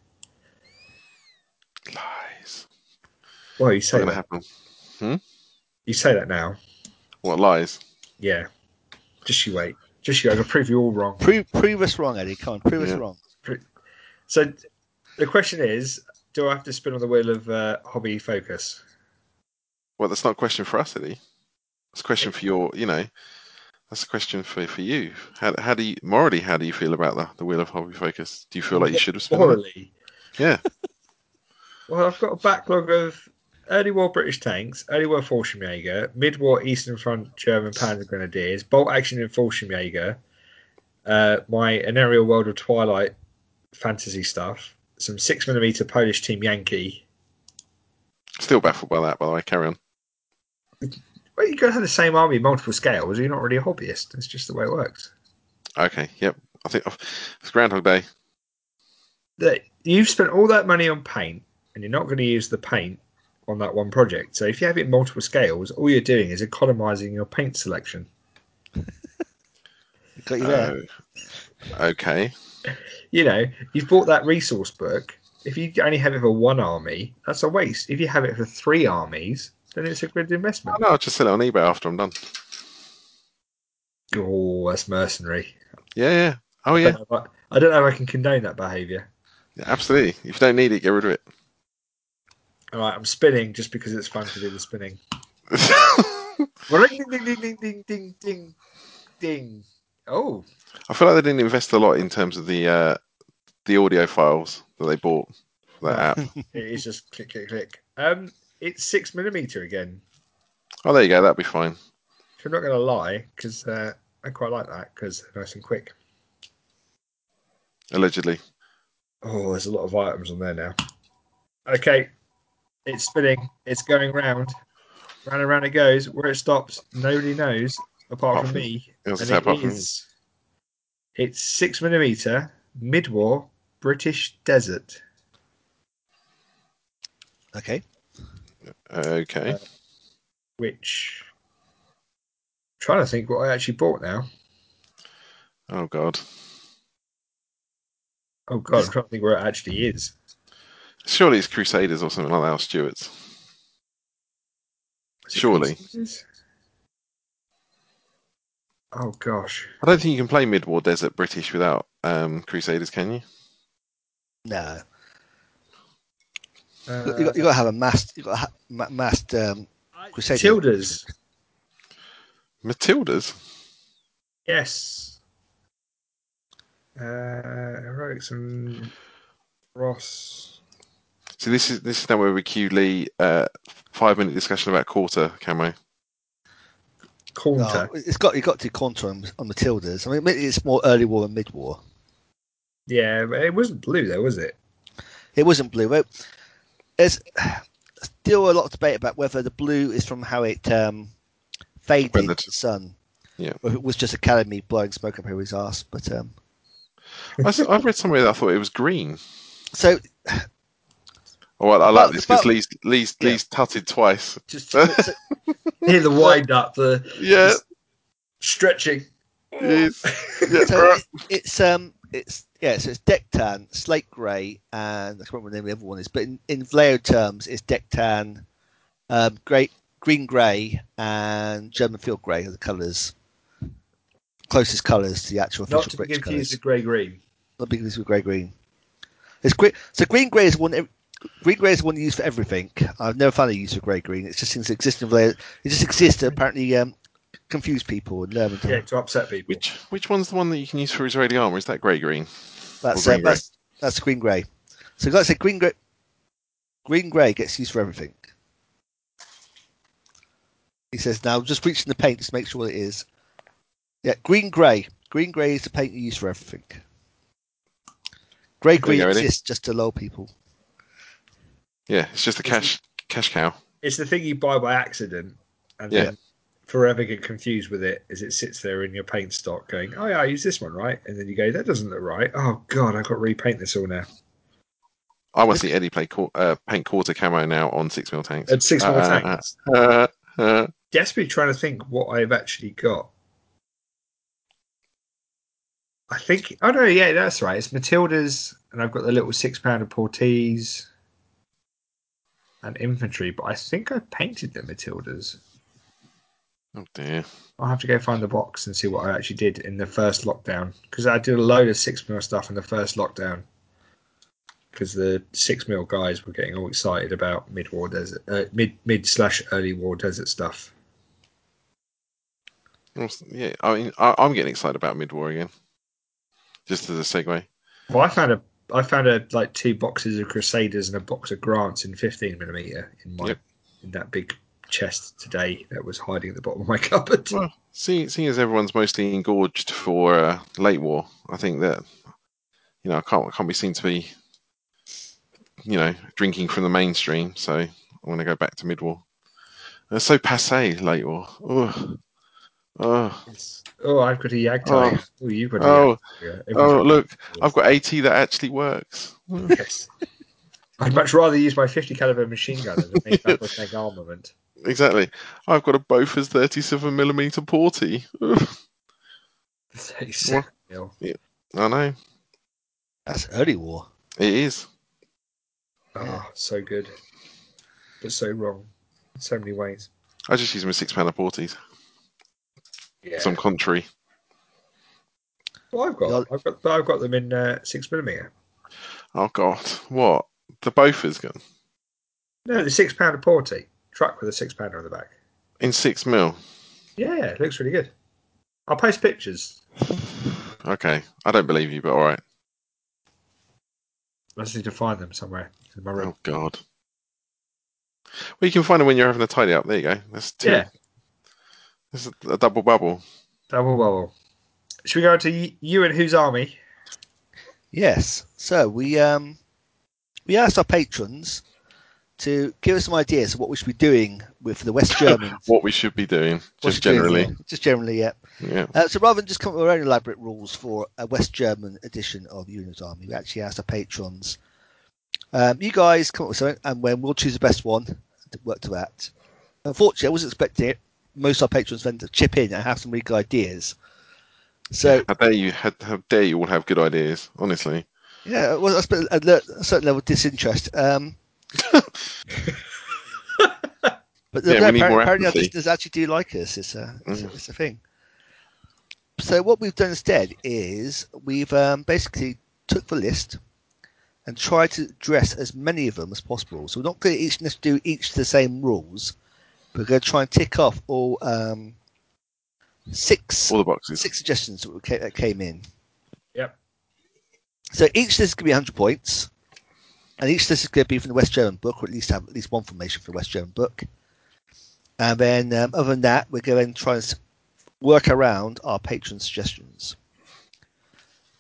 Lies. Well, you What's say that. happen? Hmm? You say that now. What lies? Yeah. Just you wait. Just you. I can prove you all wrong. Prove, prove us wrong, Eddie. Come on, prove Yeah. us wrong. So the question is, do I have to spin on the wheel of uh, hobby focus? Well, that's not a question for us, Eddie. It's a question for your, you know, that's a question for, for you. How, how do you, morally, how do you feel about the, the Wheel of Hobby Focus? Do you feel like you should have it? Morally. Yeah. Well, I've got a backlog of early war British tanks, early war Fallschirmjäger, mid war Eastern Front German Panzer Grenadiers, bolt action in Fallschirmjäger, uh, my An Aerial World of Twilight fantasy stuff, some six millimeter Polish Team Yankee. Still baffled by that, by the way. Carry on. Well, you can have the same army, multiple scales. You're not really a hobbyist. It's just the way it works. Okay. Yep. I think oh, it's Groundhog Day. That you've spent all that money on paint, and you're not going to use the paint on that one project. So if you have it in multiple scales, all you're doing is economizing your paint selection. Got you there. Oh, okay. You know, you've bought that resource book. If you only have it for one army, that's a waste. If you have it for three armies, then it's a good Oh, investment. no, I'll just sell it on eBay after I'm done. Oh, that's mercenary. Yeah, yeah. Oh, I yeah. don't know if I, I don't know if I can condone that behaviour. yeah. Absolutely. If you don't need it, get rid of it. All right, I'm spinning just because it's fun to do the spinning. Ding, ding, ding, ding, ding, ding, ding, ding. Oh, I feel like they didn't invest a lot in terms of the uh, the audio files that they bought for that app. it is just click, click, click. Um, it's six millimeter again. Oh, there you go. That'd be fine. I'm not going to lie because uh, I quite like that because nice and quick. Allegedly. Oh, there's a lot of items on there now. Okay, it's spinning. It's going round. Round and round it goes. Where it stops, nobody knows apart Apart from me. And it apart from me. is. It's six millimeter mid-war British desert. Okay. Okay. Which trying to think what I actually bought now. Oh God. Oh god, I'm trying to think where it actually is. Surely it's Crusaders or something like that, or Stuarts. Surely. Crusaders? Oh gosh. I don't think you can play mid-war desert British without um, Crusaders, can you? No. Uh, you got, you got to have a massed, you got a ha- ma- massed um, Crusader. Tildas. Matildas. Yes. Uh, heroics and Ross. So this is this is now where we cue Lee uh, five-minute discussion about Caunter camo. Caunter. No, it's got you got to Caunter on, on Matildas. I mean, maybe it's more early war and mid war. Yeah, but it wasn't blue though, was it? It wasn't blue. Well, There's still a lot of debate about whether the blue is from how it um, faded in Weathered. the sun. Yeah. Or if it was just Academy blowing smoke up his ass. But um, I s- I've read somewhere that I thought it was green. so Oh, well, I like But- this because but- Lee's Lee's Yeah. Lee's tutted twice. Just hear the wind up, the Yeah, stretching. it's, yeah. so it, it's um it's yeah so it's Deck Tan, slate grey, and I can't remember the name of the other one is, but in, in Vallejo terms, it's Deck Tan, um, grey, green grey, and German field grey are the colours. Closest colours to the actual official Not to be British confused colours. with grey green. Not big with grey green. It's green. So green grey is one. Green grey is one used for everything. I've never found a use for grey green. It just seems to exist in Vallejo. It just exists apparently um, confuse people and learn them. Yeah, to upset people. Which which one's the one that you can use for Israeli armor? Is that grey green? That's Or uh, green grey? that's that's green grey. So like I say, green grey. Green grey gets used for everything. He says now, just reaching the paint just to make sure what it is. Yeah, green grey. Green grey is the paint you use for everything. Grey green go, Eddie. exists just to lull people. Yeah, it's just a cash cash cow. It's the thing you buy by accident, and Yeah. then forever get confused with it as it sits there in your paint stock, going, "Oh yeah, I use this one, right?" And then you go, "That doesn't look right." Oh god, I've got to repaint this all now. I want to see Eddie play uh, paint Caunter camo now on six mil tanks. And six more Uh, tanks. Uh, uh, Desperately trying to think what I've actually got. I think. Oh no, yeah, that's right. It's Matilda's, and I've got the little six pounder Portees and infantry. But I think I painted the Matildas. Oh dear. I'll have to go find the box and see what I actually did in the first lockdown because I did a load of six mil stuff in the first lockdown because the six mil guys were getting all excited about mid war desert, uh, mid mid slash early war desert stuff. Well, Yeah, I mean, I, I'm getting excited about mid war again. Just as a segue. Well, I found a I found a like two boxes of Crusaders and a box of Grants in 15 millimeter in my Yep. in that big chest today that was hiding at the bottom of my cupboard. Well, see, seeing as everyone's mostly engorged for uh, late war, I think that you know I can't can't be seen to be you know drinking from the mainstream. So I want to go back to mid war. It's so passe late war. Oh, oh, Oh, I've got a Yagtai. Oh. Oh, you've got a oh, Yagtai. oh! Look, I've got AT that actually works. Yes. I'd much rather use my 50 caliber machine gun than make that with tank armament. Exactly. I've got a Bofors 37 millimeter Portee. Ugh, 37 mil. I know That's early war. it is. Oh, so good. But so wrong. In so many ways. I just use my six pounder Portees. Yeah. Some contrary. Well, I've got, I've got, I've got them in uh, six millimeter. Oh God, what the Bofors gun No, the six pounder Portee truck with a six pounder on the back. in six mil? Yeah, it looks really good. I'll post pictures. Okay, I don't believe you, but all right. I just need to find them somewhere in my room. Oh God. Well, you can find them when you're having a tidy up. There you go. That's two. Yeah. This is a double bubble. Double bubble. Should we go to you and whose army? Yes. So we um we asked our patrons to give us some ideas of what we should be doing with the West Germans. What we should be doing, just should we do, generally. yeah. Just generally, yeah. Yeah. Uh, so rather than just come up with our own elaborate rules for a West German edition of Union's Army, we actually asked our patrons. Um, you guys come up with something, and when we'll choose the best one to work to that. Unfortunately, I wasn't expecting it. Most of our patrons then to chip in and have some really good ideas. So How dare you? How, how dare you all have good ideas? Honestly. yeah, well, that's a, a certain level of disinterest. Um, but Yeah, no, we apparently our empathy. listeners actually do like us. It's a, it's, a, Mm. it's a thing. So what we've done instead is we've um, basically took the list and tried to address as many of them as possible. So we're not going to each necessarily do each the same rules. We're going to try and tick off all um, six All the boxes. six suggestions that that came in. Yep. So each list could be 100 points, and each list is going to be from the West German book, or at least have at least one formation from the West German book. And then, um, other than that, we're going to try and work around our patron suggestions.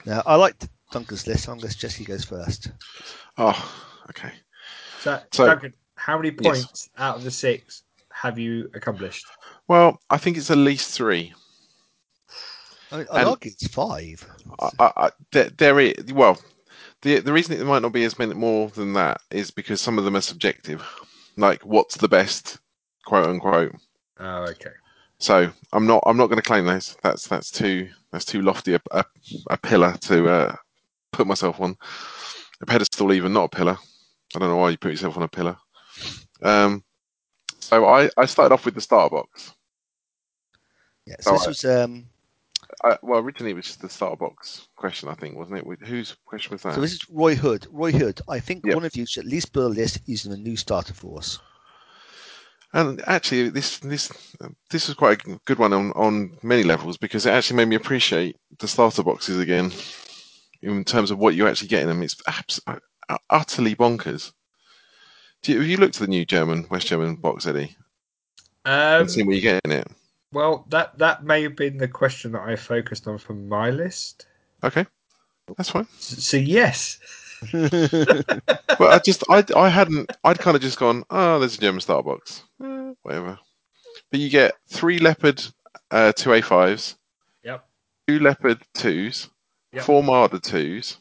Now, I like Duncan's list. so I'm going to suggest he goes first. Oh, okay. So, So- Duncan, how many Yes. points out of the six have you accomplished? Well, I think it's at least three. I mean, I'd argue it's five. I, I, I, there, there is, well, the the reason it might not be as many more than that is because some of them are subjective. Like, what's the best, quote unquote. Oh, okay. So I'm not I'm not going to claim those. That's that's too that's too lofty a, a, a pillar to uh, put myself on. A pedestal, even not a pillar. I don't know why you put yourself on a pillar. Um, so I, I started off with the starter box. Yeah. So this Alright. was um, I, well, originally it was just the starter box question, I think, wasn't it? Whose question was that? so this is Roy Hood. Roy Hood. I think Yep. one of you should at least build a list using a new starter force. And actually, this this this was quite a good one on, on many levels because it actually made me appreciate the starter boxes again in terms of what you actually get in them. It's abs- uh, utterly bonkers. Do you, have you looked at the new German West German box, Eddie, Um, and seen what you get in it? Well, that that may have been the question that I focused on for my list. Okay, that's fine. So yes, But I just I I hadn't I'd kind of just gone oh there's a German starter box, eh, whatever. but you get three leopard uh, two A5s, Yep. two leopard twos, Yep. four Marder twos,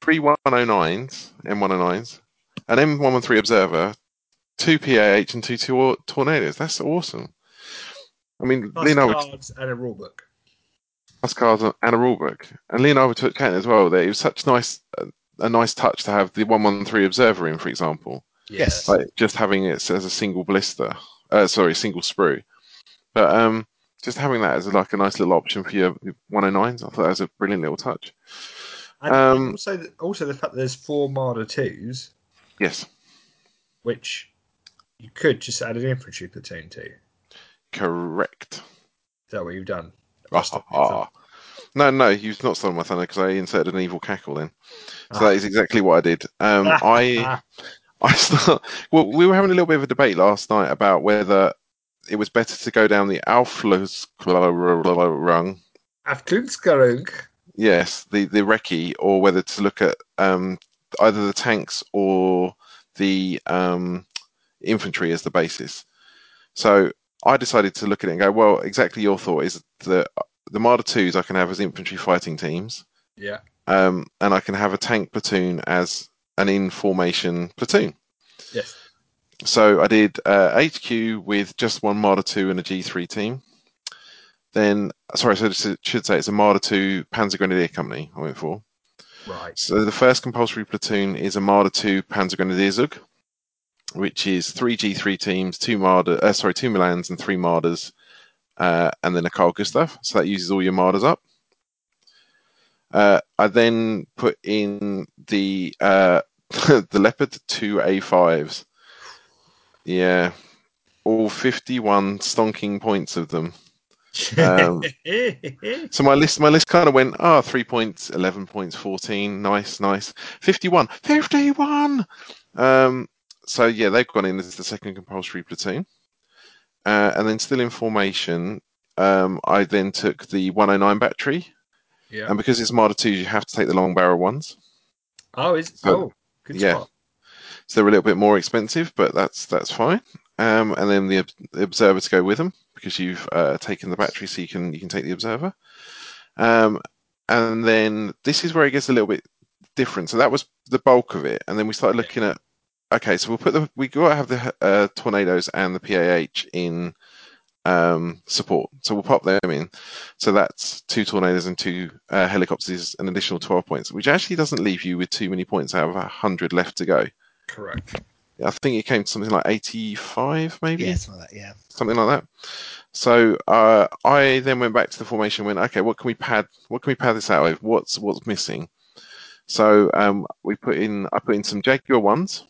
three 109s, M109s, an M113 Observer, two PAH, and two, two Tornadoes. That's awesome. I mean, Plus Leonardo cards and a rule book. plus cards and a rulebook, and Leonardo took Kent as well. There, it was such nice, a nice touch to have the 113 Observer in, for example Yes. like just having it as a single blister, uh, sorry, single sprue. But um, just having that as like a nice little option for your 109s, I thought that was a brilliant little touch. And Um, also, also the fact that there's four Marder twos, Yes, which you could just add an infantry platoon to. Is that what you've done? Ah, ah. No, no, you've not stolen my thunder because I inserted an evil cackle in. So Ah. that is exactly what I did. Um, I I start, well, we were having a little bit of a debate last night about whether it was better to go down the Alflas rung Afklundskarung. Yes, the the recce, or whether to look at um, either the tanks or the um, infantry as the basis. So I decided to look at it and go, well, exactly your thought is that the Marder twos I can have as infantry fighting teams, Yeah. um, and I can have a tank platoon as an in formation platoon. Yes. So I did uh, HQ with just one Marder 2 and a G3 team. Then, sorry, so I should say it's a Marder 2 Panzer Grenadier Company I went for. Right. So the first compulsory platoon is a Marder 2 Panzer Grenadier Zug, which is three G3 teams, two Marder, uh, sorry, two Milans and three Marders, uh, and then a Carl Gustav. So that uses all your Marders up. Uh, I then put in the uh, the Leopard 2 A5s. Yeah, all 51 stonking points of them. Um, So my list, my list kind of went, ah, three points, eleven points, fourteen, nice, nice, fifty-one, fifty-one. Um, so yeah, they've gone in as the second compulsory platoon, uh, and then still in formation. Um, I then took the 109 battery, yeah. and because it's Marder 2, you have to take the long barrel ones. oh, is so- oh, good yeah. spot. So they're a little bit more expensive, but that's that's fine. Um, and then the, the observer to go with them because you've uh, taken the battery, so you can you can take the observer. Um, and then this is where it gets a little bit different. So that was the bulk of it, and then we started looking at okay, so we'll put the we got to have the uh, tornadoes and the PAH in um, support. So we'll pop them in. So that's two tornadoes and two uh, helicopters, is an additional twelve points, which actually doesn't leave you with too many points out of hundred left to go. Correct. I think it came to something like 85, maybe Yeah, something like that. Yeah. something like that. So uh, I then went back to the formation. and Went okay. What can we pad? What can we pad this out with? What's what's missing? So um, we put in. I put in some Jaguar ones.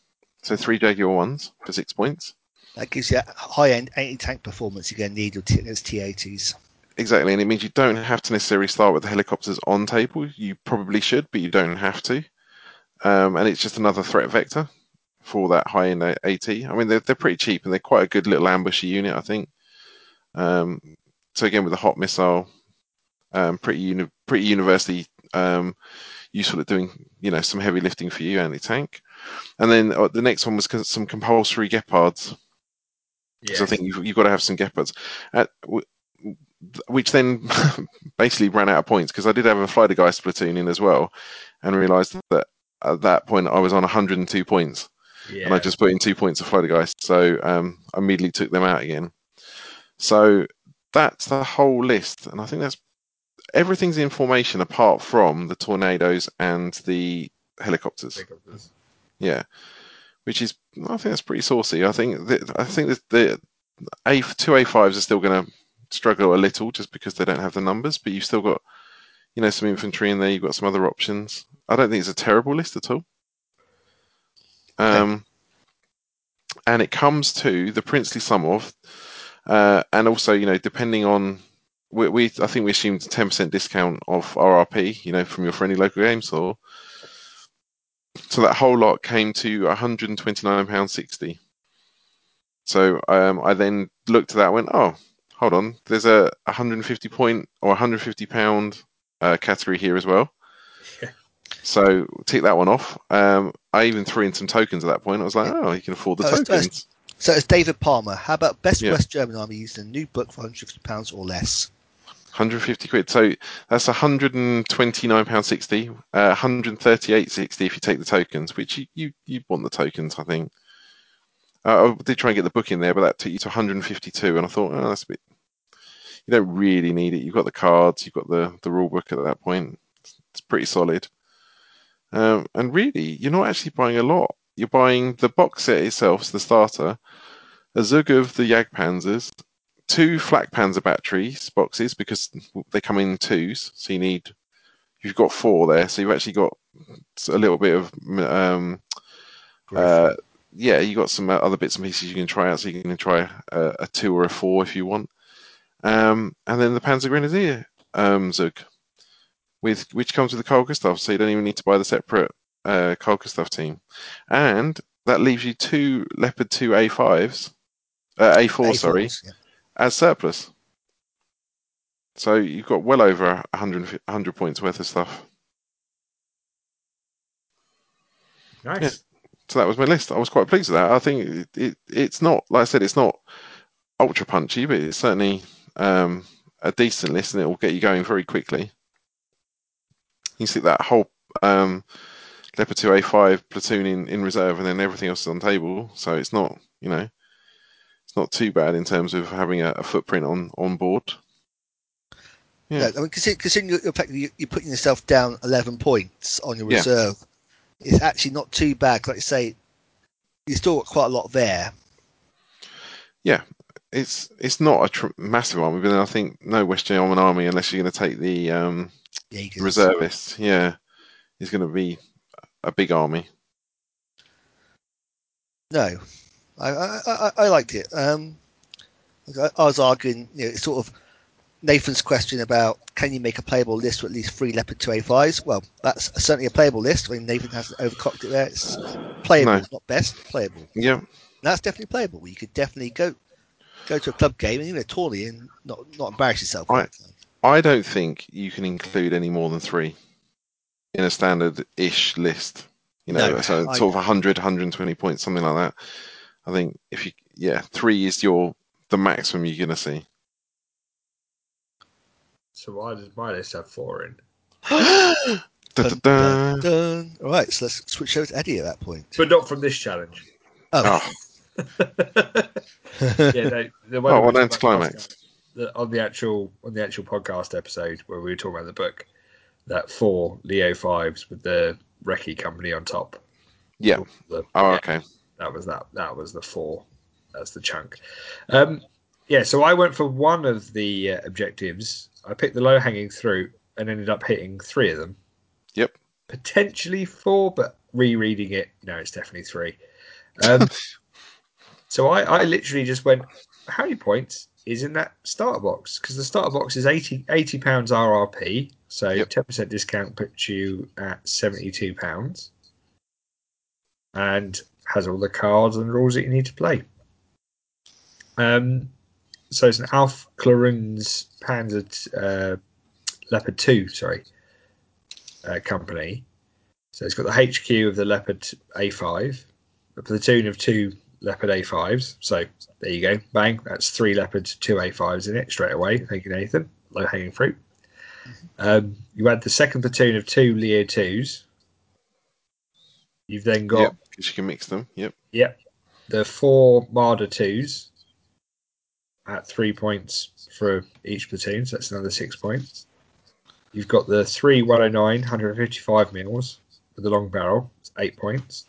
So three Jaguar ones for six points. That gives you a high end anti-tank performance you're going to need with T- as T80s. Exactly, and it means you don't have to necessarily start with the helicopters on table. You probably should, but you don't have to. Um, and it's just another threat vector for that high end AT. I mean, they're they're pretty cheap and they're quite a good little ambushy unit, I think. Um, so again, with the hot missile, um, pretty uni- pretty universally um, useful at doing you know some heavy lifting for you anti tank. And then uh, the next one was some compulsory Gepards. Yeah. So I think you've, you've got to have some Gepards, uh, w- which then basically ran out of points because I did have a Fliegerfaust platoon in as well, and realised that at that point I was on 102 points, yeah. and I just put in two points of Fliegerfaust, so um, I immediately took them out again. So that's the whole list, and I think that's everything's in formation apart from the tornadoes and the helicopters. Helicopters. Yeah, which is I think that's pretty saucy. I think that, I think that the A two A fives are still going to struggle a little just because they don't have the numbers, but you've still got you know some infantry in there. You've got some other options. I don't think it's a terrible list at all. Um, and it comes to the princely sum of, uh, and also you know depending on. We, we I think we assumed ten percent discount of RRP, you know, from your friendly local game store. So that whole lot came to £129.60. So um, I then looked at that and went, oh, hold on, there's a 150 point or 150 pound uh, category here as well. Yeah. So tick that one off. Um, I even threw in some tokens at that point. I was like, oh, you can afford the Oh, it's- tokens. So it's David Palmer. How about best Yeah. West German army used in a new book for 150 pounds or less? 150 quid. So that's 129 pound 60. Uh, 138.60 if you take the tokens, which you you you want the tokens, I think. Uh, I did try and get the book in there, but that took you to 152, and I thought, oh, that's a bit. You don't really need it. You've got the cards, you've got the the rule book at that point. It's pretty solid. Um, and really, you're not actually buying a lot. You're buying the box set itself, so the starter, a Zug of the Jagdpanzers, two Flak Panzer batteries boxes because they come in twos, so you need. You've got four there, so you've actually got a little bit of um, uh, yeah, you got some other bits and pieces you can try out. So you can try a, a two or a four if you want. Um, and then the Panzer Grenadier um, Zug, with which comes with the Carl Gustav, so you don't even need to buy the separate uh, Carl Gustav team. And that leaves you two Leopard 2 A5s, uh, A4, sorry, A4s, yeah. As surplus. So you've got well over 100, 100 points worth of stuff. Nice. Yeah. So that was my list. I was quite pleased with that. I think it, it it's not like I said, it's not ultra punchy, but it's certainly um, a decent list, and it will get you going very quickly. You see that whole um, Leopard 2 A5 platoon in, in reserve, and then everything else is on table. So it's not, you know, it's not too bad in terms of having a, a footprint on on board. Yeah. Yeah, I mean, considering, you're, you're, you're putting yourself down 11 points on your Yeah. reserve, it's actually not too bad. Like I say, you still got quite a lot there. Yeah, it's it's not a tr- massive army, but then I think no West German army, unless you're going to take the um, reservists, yeah, is going to be a big army. No, I, I, I, I liked it. Um, I, I was arguing, you know, it's sort of Nathan's question about can you make a playable list with at least three Leopard 2A5s? Well, that's certainly a playable list. I mean, Nathan hasn't overcocked it there. It's playable, No. it's not best, playable. Yeah, That's definitely playable. You could definitely go go to a club game and even a tourney and not not embarrass yourself. Right. I don't think you can include any more than three in a standard-ish list. You know, No, so I- sort of 100, 120 points, something like that. I think if you, yeah, three is your the maximum you're going to see. So why does my list have four in? Dun, dun, dun. All right, so let's switch over to Eddie at that point. But not from this challenge. Oh, Oh, yeah, no, the one oh, we what were an talking about last anticlimax. the, on the actual on the actual podcast episode where we were talking about the book, that four Leo fives with the Recce company on top. Yeah. The- Oh, yeah, okay. That was that. That was the four. That's the chunk. Um, yeah, so I went for one of the uh, objectives. I picked the low hanging fruit and ended up hitting three of them. Yep. Potentially four, but rereading it, no, it's definitely three. Um, so I, I literally just went, how many points is in that starter box? Because the starter box is 80, 80 pounds RRP, so Yep. 10% discount puts you at 72 pounds and has all the cards and rules that you need to play. Um, so it's an Alf Clarins Panzer uh, Leopard 2, sorry, uh, company. So it's got the HQ of the Leopard A5, a platoon of two Leopard A5s. So there you go, bang, that's three Leopard 2 A5s in it straight away. Thank you, Nathan. Low hanging fruit. Um, you add the second platoon of two Leo 2s. You've then got Yep, because you can mix them. Yep. Yep. The four Marder twos at three points for each platoon, so that's another six points. You've got the three 109, 155 mils with the long barrel, it's eight points.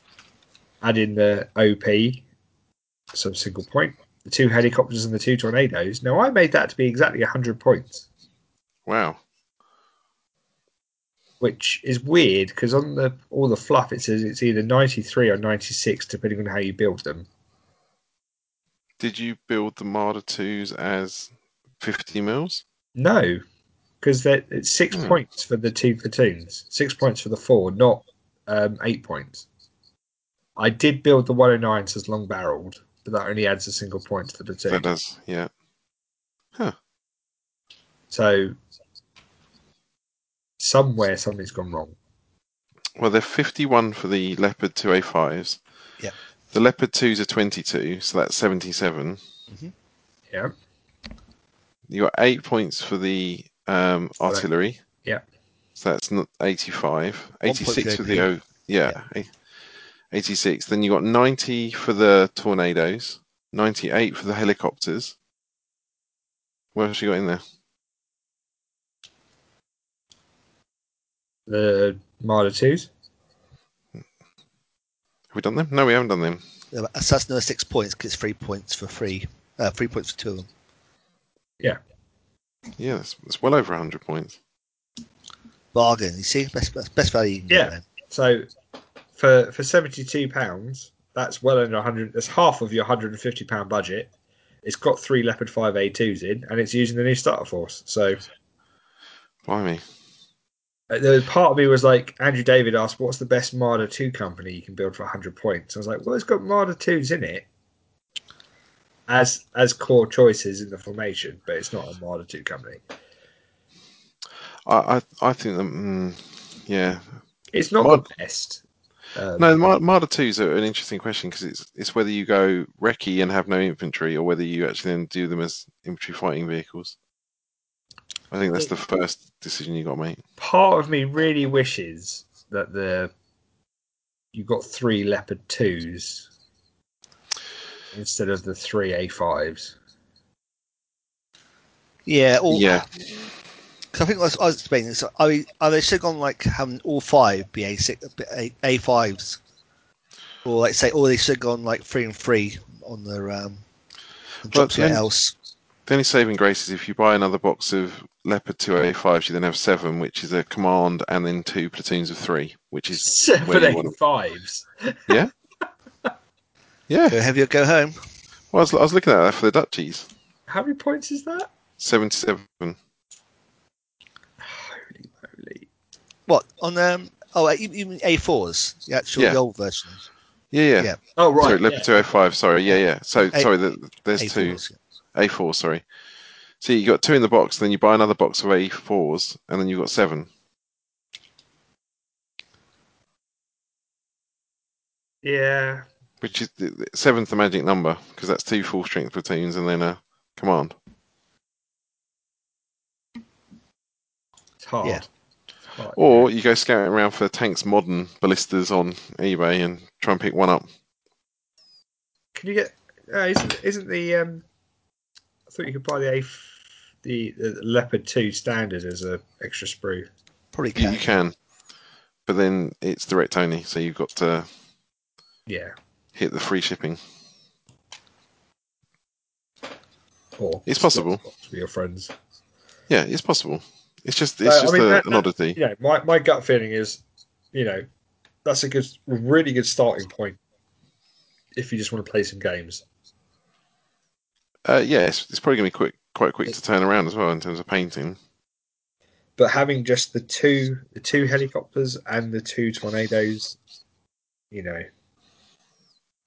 Add in the OP, so single point. The two helicopters and the two tornadoes. Now, I made that to be exactly 100 points, Wow. Which is weird because on the all the fluff it says it's either 93 or 96, depending on how you build them. Did you build the Marder 2s as 50 mils? No, because it's six Hmm. points for the two platoons, six points for the four, not um, eight points. I did build the 109s as long barreled, but that only adds a single point for the two. That does, yeah. Huh. So somewhere something's gone wrong. Well, they're 51 for the Leopard 2A5s. Yeah. The Leopard 2s are 22, so that's 77. Yeah. You got eight points for the um, artillery. Yeah. So that's not 85. One point 86 for the O. Yeah. eight- 86. Then you got 90 for the tornadoes. 98 for the helicopters. What else you got in there? The Marder 2s. Have we done them? No, we haven't done them. Uh, So that's another six points because it's three points for free. Uh, three points for two of them. Yeah, that's, that's well over 100 points. Bargain. You see, best best, best value. You can Yeah. get then. So for for seventy two pounds, that's well under hundred. That's half of your hundred and fifty pound budget. It's got three Leopard five A twos in, and it's using the new starter force. So Blimey. Uh, the part of me was like, Andrew David asked, "What's the best Marder two company you can build for hundred points?" I was like, "Well, it's got Marder twos in it." As as core choices in the formation, but it's not a Marder two company. I, I, I think that, mm, yeah. It's not the best. Um, No, Mar- Marder 2s are an interesting question because it's, it's whether you go recce and have no infantry or whether you actually then do them as infantry fighting vehicles. I think that's the first decision you got to make. part of me really wishes that the you got three leopard twos instead of the three A fives. Yeah. All, Yeah. 'cause I think I was, I was explaining this. Are, we, are they still gone like having all five be A six, A, A fives, or like say, or they still gone like three and three on their um, and Well, drop something then- else? The only saving grace is if you buy another box of Leopard 2A5s, you then have seven, which is a command, and then two platoons of three, which is Seven A want 'em. fives. yeah. Go heavy or go home. Well, I was, I was looking at that for the Dutchies. How many points is that? 77. Holy moly! What on um? Oh, even even A fours, the actual Yeah. the old versions. Yeah, yeah. Yeah. Oh right, Sorry, Leopard yeah. 2A5. Sorry, yeah, yeah. So, A- sorry, the, there's A two. fours. A4, sorry. So you got two in the box, then you buy another box of A4s, and then you've got seven. yeah. Which is the- the- seven's the magic number because that's two full strength platoons and then a command. It's hard. Yeah. It's hard. Or you go scouting around for tanks modern ballistas on eBay and try and pick one up. can you get? Uh, isn't isn't the um? I thought you could buy the A, f- the, the leopard two standard as a extra sprue. Probably You, can. you can, but then it's direct only, so you've got to Yeah. hit the free shipping. Or It's possible. for your friends. Yeah, it's possible. It's just it's Uh, I just mean, a, that- an that- oddity. you know, my, my gut feeling is, you know, that's a good, really good starting point if you just want to play some games. Uh, yeah, it's, it's probably going to be quick, quite quick to turn around as well in terms of painting. But having just the two, the two helicopters and the two tornadoes, you know,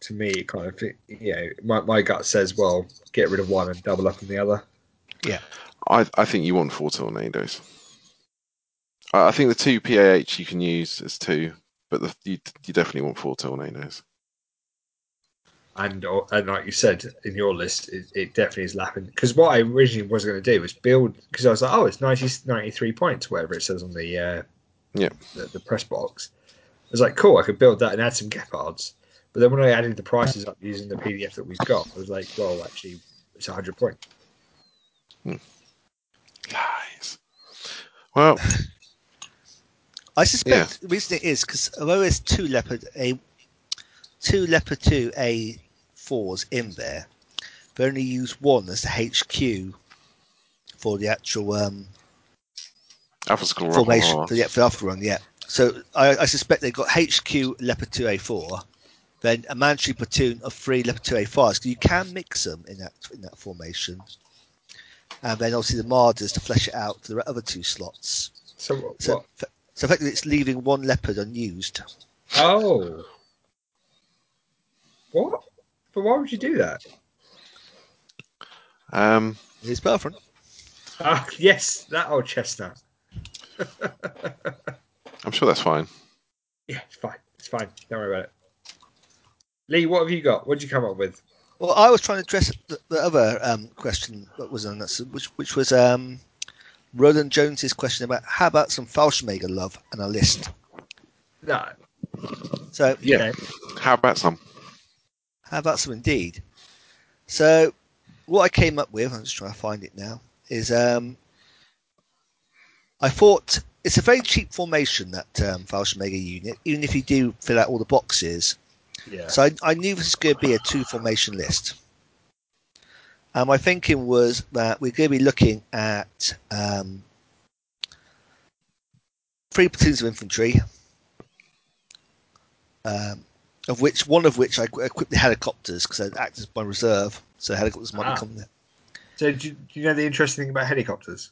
to me, it kind of, you know, my, my gut says, well, get rid of one and double up on the other. Yeah, I, I think you want four tornadoes. I, I think the two PAH you can use as two, but the, you, you definitely want four tornadoes. And, or, and like you said in your list, it, it definitely is lapping. Because what I originally was going to do was build, because I was like, oh, it's 90, 93 points, whatever it says on the uh, Yeah. the, the press box. I was like, cool, I could build that and add some Gepards. But then when I added the prices up using the PDF that we've got, I was like, well, actually, it's 100 points. Lies. Well, I suspect the reason it is because although there's two leopard a two leopard two A fours in there, they only use one as the HQ for the actual um, Alpha School formation Rock for the, for the after run. Yeah, so I, I suspect they've got HQ leopard two A four, then a mandatory platoon of three leopard two A fives. You can mix them in that in that formation, and then obviously the Marders to flesh it out for the other two slots. So, what? So, so effectively, it's leaving one leopard unused. Oh. What? But why would you do that? Um, His girlfriend. Ah, yes, that old chestnut. I'm sure that's fine. Yeah, it's fine. It's fine. Don't worry about it. Lee, what have you got? What did you come up with? Well, I was trying to address the, the other um, question that was on that, which which was um, Roland Jones's question about how about some Fallschirmjäger love and a list. No. So Yeah. How about some? How about some indeed? So, what I came up with, I'm just trying to find it now, is um, I thought it's a very cheap formation that um, Fallschirmjäger unit, even if you do fill out all the boxes. Yeah. So I, I knew this was going to be a two formation list. And my thinking was that we're going to be looking at um, three platoons of infantry, um, of which one of which I equipped the helicopters because they act as my reserve. So helicopters might Ah. there. So, do you, do you know the interesting thing about helicopters?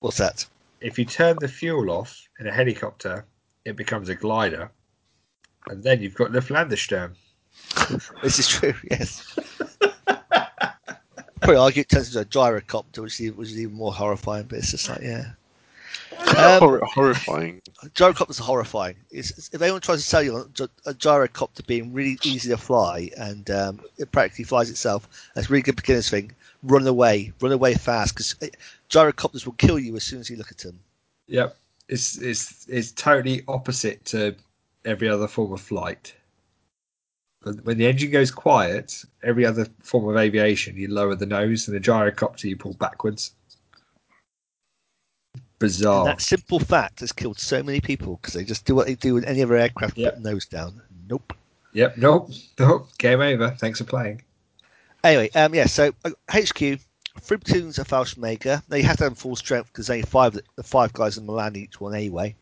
What's that? If you turn the fuel off in a helicopter, it becomes a glider, and then you've got the Flandersturm. This is true. Yes. Probably argue it turns into a gyrocopter, which is, which is even more horrifying. But it's just like, yeah, Um, Hor- horrifying. gyrocopters are horrifying. It's, it's- if anyone tries to sell you on a gyrocopter being really easy to fly and um, it practically flies itself, that's a really good beginner's thing. Run away, run away fast because gyrocopters will kill you as soon as you look at them. Yep. It's it's it's totally opposite to every other form of flight. When when the engine goes quiet, every other form of aviation, you lower the nose, and the gyrocopter you pull backwards. And Bizarre. that simple fact has killed so many people because they just do what they do with any other aircraft, Yep. put nose down. Nope. Yep. Nope. Nope. Game over. Thanks for playing. Anyway, um, yeah. So uh, HQ, three platoons of Fallschirmjäger. They have to have full strength because they five the five guys in Milan each one anyway.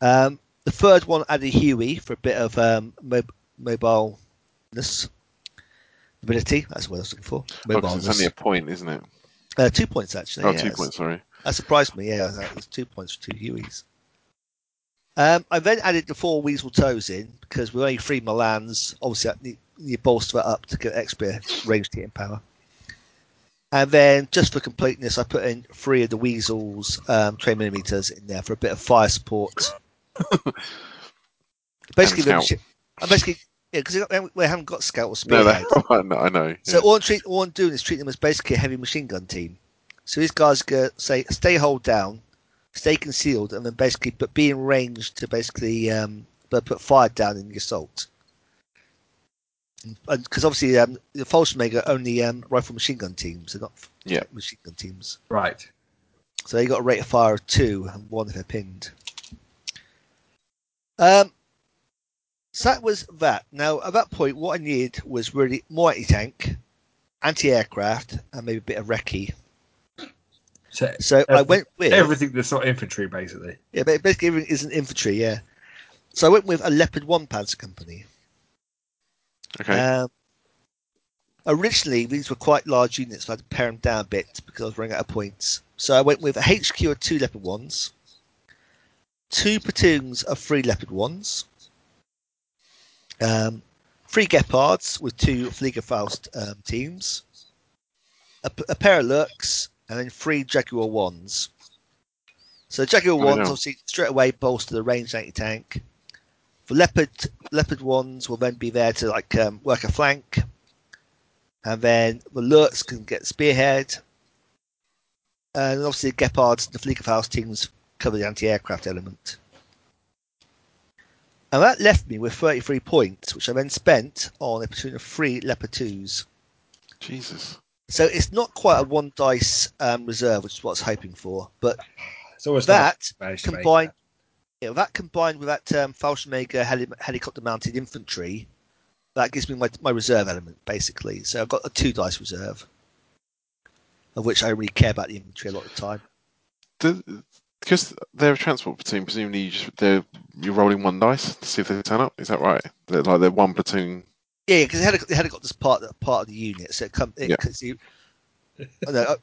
Um, the third one added Huey for a bit of um, mob- mobileness ability. That's what I was looking for. Oh, 'cause it's Mobileness. only a point, isn't it? uh, two points actually. Oh, yeah, two points, sorry. That surprised me. Yeah, that was two points for two Hueys. Um, I then added the four Weasel TOWs in because we're only three Milans. Obviously, need, need bolster that up to get extra ranged hitting power. And then, just for completeness, I put in three of the Weasels um, 20 millimeters in there for a bit of fire support. basically, And the scout. machi- basically, yeah, because we haven't got scout or No, spearhead. that, I know. Know. So yeah. all I'm, treat, all I'm doing is treating them as basically a heavy machine gun team. So these guys go say stay hold down, stay concealed, and then basically but be in range to basically um, but put fire down in the assault. Because obviously um, the Fallschirmjäger are only um, rifle machine gun teams, they're not Yeah. machine gun teams. Right. So they got a rate of fire of two and one if they're pinned. Um, so that was that. Now at that point, what I needed was really more anti-tank, anti-aircraft, and maybe a bit of recce. So So I went with everything that's not infantry, basically. yeah, but basically everything isn't infantry. Yeah. So I went with a Leopard One Panzer Company. Okay. Um, originally, these were quite large units, so I had to pare them down a bit because I was running out of points. So I went with a HQ of two Leopard Ones, two platoons of three Leopard Ones, um, three Gepards with two Fliegerfaust um, teams, a pair of Luchs, and then three Jaguar Ones. So Jaguar Oh, Ones obviously straight away bolster the range anti-tank. The leopard leopard ones will then be there to like um, work a flank, and then the Luchs can get spearhead, and obviously the gepards and the Fliegerfaust teams cover the anti-aircraft element. And that left me with 33 points, which I then spent on a platoon of three leopard twos. Jesus. So it's not quite a one dice um, reserve, which is what I was hoping for, but It's that nice to make combined, yeah, that combined with that um, Fallschirmjäger heli- helicopter-mounted infantry, that gives me my, my reserve element basically. So I've got a two dice reserve, of which I don't really care about the infantry a lot of the time. Do, because they're a transport platoon, presumably you just they're you're rolling one dice to see if they turn up. Is that right? They're like they're one platoon. Yeah, because the, helic- the helicopter's part part of the unit, so it comes. It, Yeah. 'cause you, I know, uh,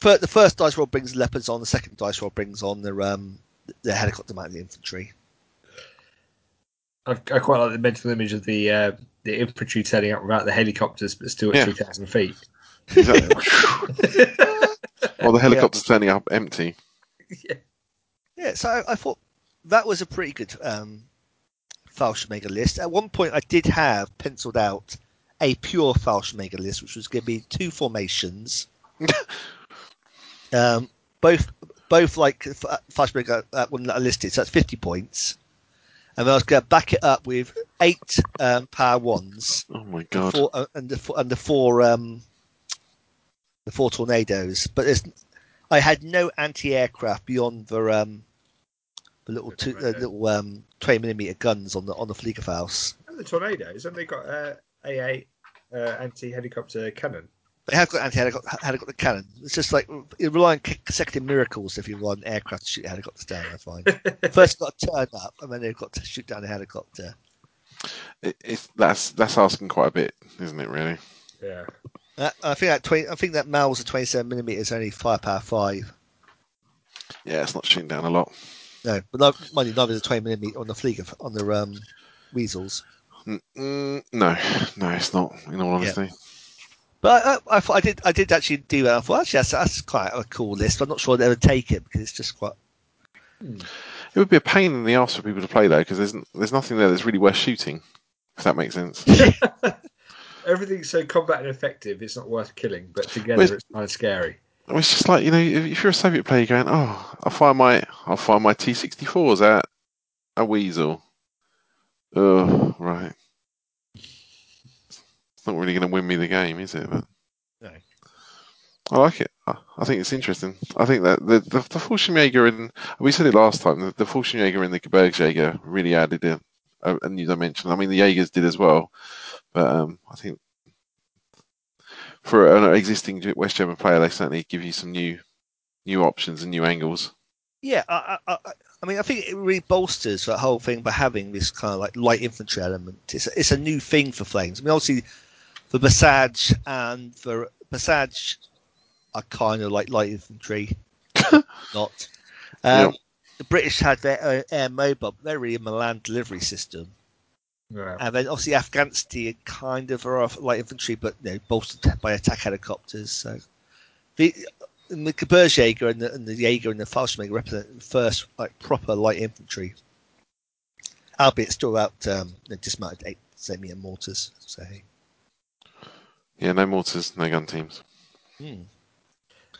fir- the first dice roll brings the leopards on. The second dice roll brings on the um the helicopter-mounted infantry. I, I quite like the mental image of the uh, the infantry turning up without the helicopters, but still at Yeah. three thousand feet. Exactly. or the helicopter's turning up empty. Yeah, so I, I thought that was a pretty good um, Fallschirmjäger list. At one point, I did have penciled out a pure Fallschirmjäger list, which was going to be two formations, um, both both like Fallschirmjäger uh, one that I listed, so that's fifty points. And then I was going to back it up with eight um, power ones Oh my and god. four, uh, and the four, and the four um, the four tornadoes. But I had no anti-aircraft beyond the um, the little two, uh, little um, twenty millimeter guns on the on the Fliegerfaust. And the tornadoes, and they got uh, A8 uh, anti-helicopter cannon. They have got anti-helicopter cannon. It's just like you rely on consecutive miracles if you run aircraft to shoot helicopters down. I find first got to turn up, and then they've got to shoot down a helicopter. It, it's that's that's asking quite a bit, isn't it? Really. Yeah. Uh, I think that 20, I think that Mauser twenty-seven millimeters only firepower five. Yeah, it's not shooting down a lot. No, but no, mind you, neither is a twenty millimeter on the Flieger on the um, weasels. Mm, mm, no, no, it's not. In all honesty. But I, I, I thought I did I did actually do that. I thought actually that's, that's quite a cool list. I'm not sure they would ever take it because it's just quite. It would be a pain in the ass for people to play though, because there's there's nothing there that's really worth shooting. If that makes sense. Everything's so combat and effective, it's not worth killing, but together Where's- it's kind of scary. I it's just like you know, if, you're a Soviet player going, oh, I'll fire my I'll fire my T64s at a weasel. Oh, right. It's not really going to win me the game, is it? But No. I like it. I, I think it's interesting. I think that the the, the Fallschirmjäger and we said it last time. The, the Fallschirmjäger and the Gebirgsjäger really added a, a, a new dimension. I mean, the Jaegers did as well, but um, I think for an existing West German player, they certainly give you some new new options and new angles. Yeah, I, I, I, I mean, I think it really bolsters that whole thing by having this kind of like light infantry element. It's a, it's a new thing for Flames. I mean, obviously, the Basij and the Basage are kind of like light infantry, not. Um, Yeah. The British had their uh, air mobile, but they're really a Milan delivery system. Yeah. And then obviously Afghanistan kind of are off light infantry, but you know, bolstered by attack helicopters. So the and the Gebirgsjäger and the, and the Jaeger and the Fallschirmjäger represent the first like proper light infantry, albeit still out um, dismounted eight centimeter mortars. So. Yeah, no mortars, no gun teams. Hmm.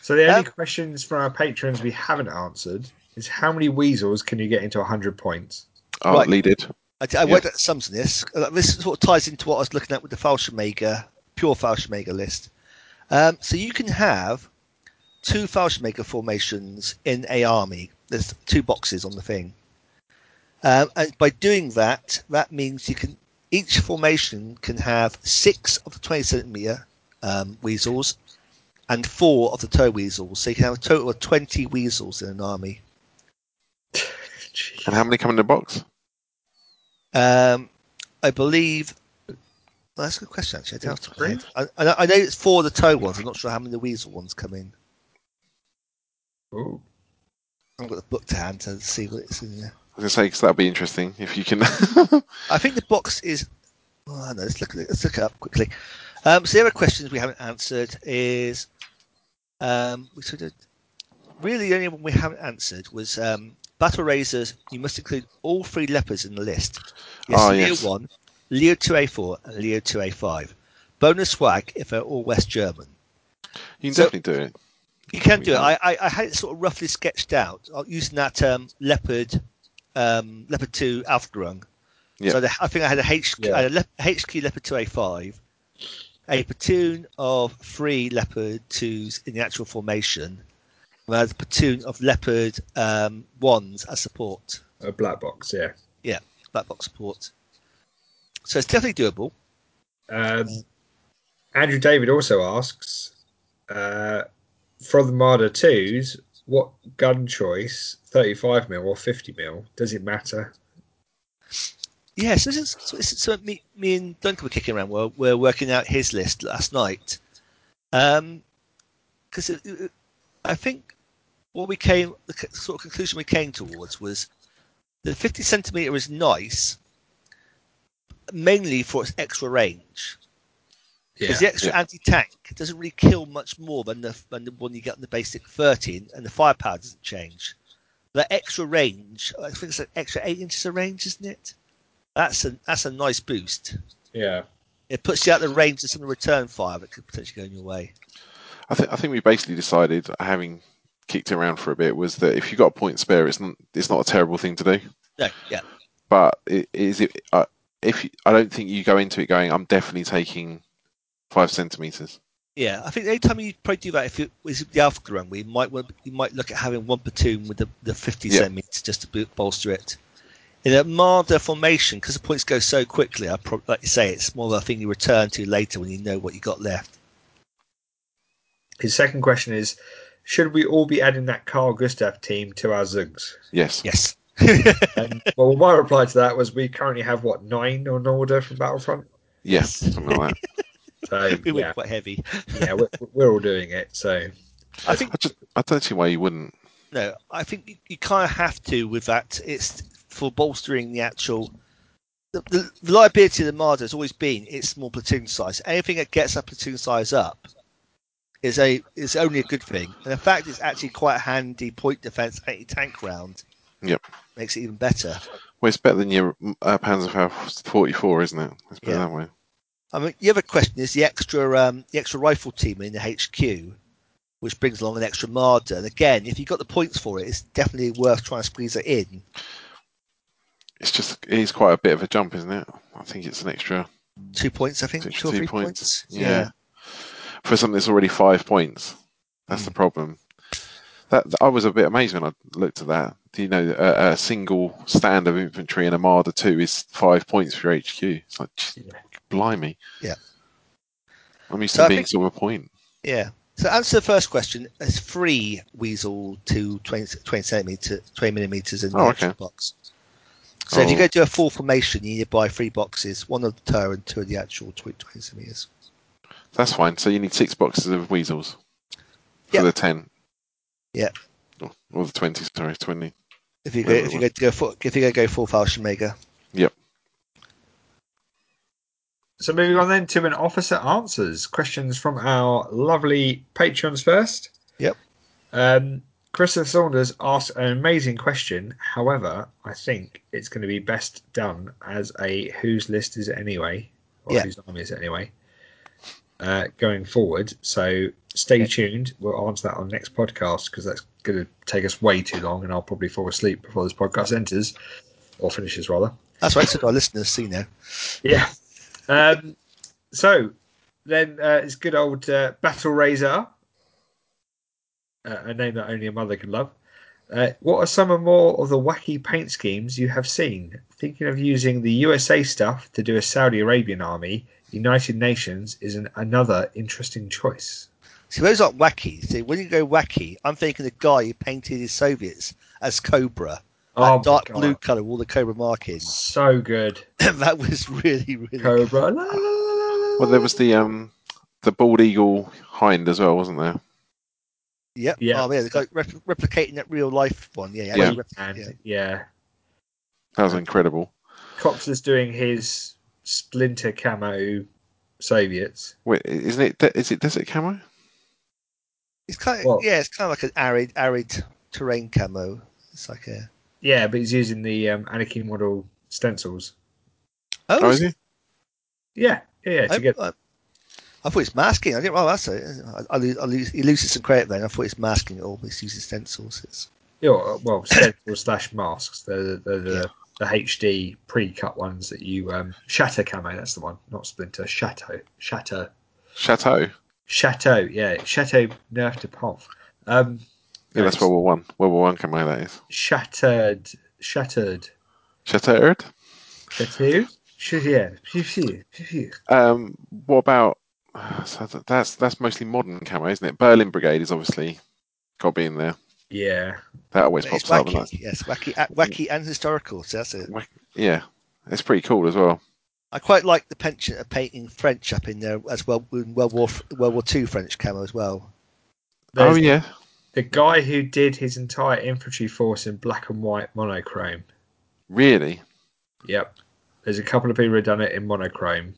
So the only Um, questions from our patrons we haven't answered is how many weasels can you get into 100 points? Oh, Right. leaded. I, I worked out the sums of this. Uh, This sort of ties into what I was looking at with the Fallschirmjäger, pure Fallschirmjäger list. Um, so you can have two Fallschirmjäger formations in a army. There's two boxes on the thing. Um, and by doing that, that means you can each formation can have six of the 20 centimeter um, weasels and four of the tow weasels. So you can have a total of 20 weasels in an army. And how many come in the box? Um, I believe. Well, that's a good question, actually. I, don't have to I, I know- I know it's four of the tow ones. I'm not sure how many the weasel ones come in. Ooh. I've got the book to hand to see what it's in there. I was going to say, because that'd be interesting if you can. I think the box is. Oh, I know. Let's look at it. Let's look it up quickly. Um, so the other questions we haven't answered is, um, we sort of really the only one we haven't answered was um, battle razors. You must include all three leopards in the list. Yes, Ah, Leo yes. one, Leo two A four, and Leo two A five. Bonus swag if they're all West German. you can So- definitely do it. You can do it. I, I, I had it sort of roughly sketched out uh, using that um, leopard, um, leopard two Aufgerung. Yeah. So the, I think I had a HQ, Yeah. I had a lep- HQ leopard two A five, a platoon of three leopard twos in the actual formation, had a platoon of leopard um, ones as support, A black box, yeah. Yeah, black box support. So it's definitely doable. Um, Andrew David also asks, uh, from the Marder 2s, what gun choice, 35 mil or 50 mil, does it matter? Yes, this is so, this is- so me, me and Duncan were kicking around. We're, we're working out his list last night. Um, because I think what we came, the sort of conclusion we came towards was the 50 centimeter is nice, mainly for its extra range. Because the extra Yeah. anti-tank doesn't really kill much more than the than the one you get on the basic 13, and the firepower doesn't change. The extra range, I think it's an extra eight inches of range, isn't it? That's a that's a nice boost. Yeah. It puts you out the range of some of the return fire that could potentially go in your way. I think I think we basically decided, having kicked around for a bit, was that if you got a point spare, it's not it's not a terrible thing to do. No, yeah, But it, is it? Uh, if you, I don't think you go into it going, I'm definitely taking five centimeters. yeah. I think any time you probably do that if it was the Alpha run, we might want- you might look at having one platoon with the, the 50 Yeah. centimeters just to bolster it. In a Marder formation, because the points go so quickly, I probably like you say it's more of a thing you return to later when you know what you got left. His second question is Should we all be adding that Carl Gustav team to our Zugs? Yes. Yes. And, well, my reply to that was we currently have, what, nine on order from Battlefront? Yes. Something like that. So, we were yeah, quite heavy. yeah we're, we're all doing it. So, I think I just I don't see why you wouldn't. no, I think you, you kind of have to with that. It's for bolstering the actual. The, the reliability of the Marder has always been its small platoon size. Anything that gets a platoon size up is a is only a good thing. And the fact it's actually quite a handy point defense anti tank round. Yep. Makes it even better. Well, it's better than your uh, Panzerfaust 44, isn't it? Let's put it that way. I mean, the other question is the extra um, the extra rifle team in the HQ, which brings along an extra Marder. And again, if you've got the points for it, it's definitely worth trying to squeeze it in. It's just it is quite a bit of a jump, isn't it? I think it's an extra Two points, I think. Two- or three points. points. Yeah. For something that's already five points. That's the Hmm. problem. That I was a bit amazed when I looked at that. Do you know, a, a single stand of infantry in a Marder two is five points for your HQ. It's like, just blimey. Yeah. I'm used So to I being think- sort of a point. Yeah. So answer the first question. It's three Weasel to 20, 20 centimeter, 20 millimeters in the Oh, okay. box. So if you Oh. go to a full formation, you need to buy three boxes, one of the turret and two of the actual 20, 20 centimeters. That's fine. So you need six boxes of weasels for Yeah. the ten. Yeah. Or, or the twenty. Sorry, twenty. If you go, Whatever if you go to go full, if you go go full Fallschirmjäger. Yep. so moving on then to an officer answers. Questions from our lovely patrons first. Yep. Um, Christopher Saunders asked an amazing question. However, I think it's going to be best done as a whose list is it anyway, or Yeah. whose army is it anyway, uh, going forward. So stay tuned. We'll answer that on next podcast because that's going to take us way too long, and I'll probably fall asleep before this podcast enters or finishes rather. That's right. So our listeners see now. Yeah. Um, so then uh, it's good old uh, Battle Razor, uh, a name that only a mother can love. Uh, what are some of more of the wacky paint schemes you have seen? Thinking of using the USA stuff to do a Saudi Arabian army, United Nations is an, another interesting choice. See, those aren't wacky. See, when you go wacky, I'm thinking the guy who painted his Soviets as Cobra, Oh, that my dark God. blue color, with all the Cobra markings. So good. that was really, really Cobra. La, Well, there was the um the bald eagle hind as well, wasn't there? Yep. Yeah. Oh, yeah. The guy rep- replicating that real life one. Yeah. Yeah. actually rep- And yeah. yeah. That was incredible. Cox is doing his splinter camo Soviets. Wait, isn't it? de- Is it desert camo? It's kind of Well- yeah. It's kind of like an arid, arid terrain camo. It's like a Yeah, but he's using the um, Anakin model stencils. oh, Oh, is he? Yeah, yeah, yeah. To I, get, I, I thought it's masking. I didn't. Oh, that's it. I, I, lose, I lose, he loses some credit then. I thought it's masking it all. He's using stencils. It's, you know, well, stencils slash masks. They're, they're the, Yeah. the HD pre-cut ones that you um, shatter camo. That's the one, not splinter. Chateau, chateau, Chateau. chateau. Yeah, chateau nerf de pomp. Um, Yeah, that's. World War One. World War One camo. That is shattered, shattered, shattered. chateau. Should yeah, phew, phew, phew. Um, what about? So that's that's mostly modern camo, isn't it? Berlin Brigade is obviously got to be in there. yeah. That always pops up. wacky. doesn't it? Yes, wacky, uh, wacky and historical. So that's it. Yeah, it's pretty cool as well. I quite like the penchant of painting French up in there as well. In World War World War Two French camo as well. oh yeah, The guy who did his entire infantry force in black and white monochrome. really? Yep. There's a couple of people who've done it in monochrome.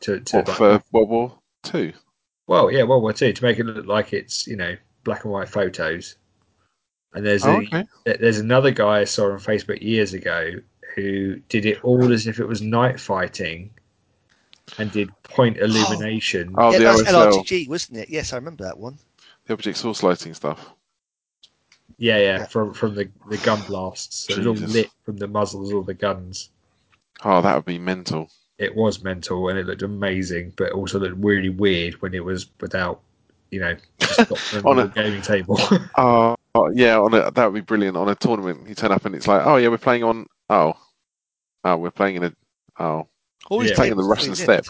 To, to What for World War Two? well, yeah, World War Two to make it look like it's you know black and white photos. And there's Oh, a okay. there's another guy I saw on Facebook years ago who did it all as if it was night fighting and did point illumination. Oh, yeah, the that's OSL, LRTG, wasn't it? Yes, I remember that one. the object source lighting stuff. Yeah, yeah, from from the, the gun blasts. So it was all lit from the muzzles of the guns. Oh, that would be mental. It was mental and it looked amazing, but also looked really weird when it was without, you know, just On a- gaming table. Oh, oh, yeah, on a, that would be brilliant. On a tournament, you turn up and it's like, oh yeah, we're playing on. Oh, oh, we're playing in a. Oh, Always Yeah. playing in the Russian isn't steppe.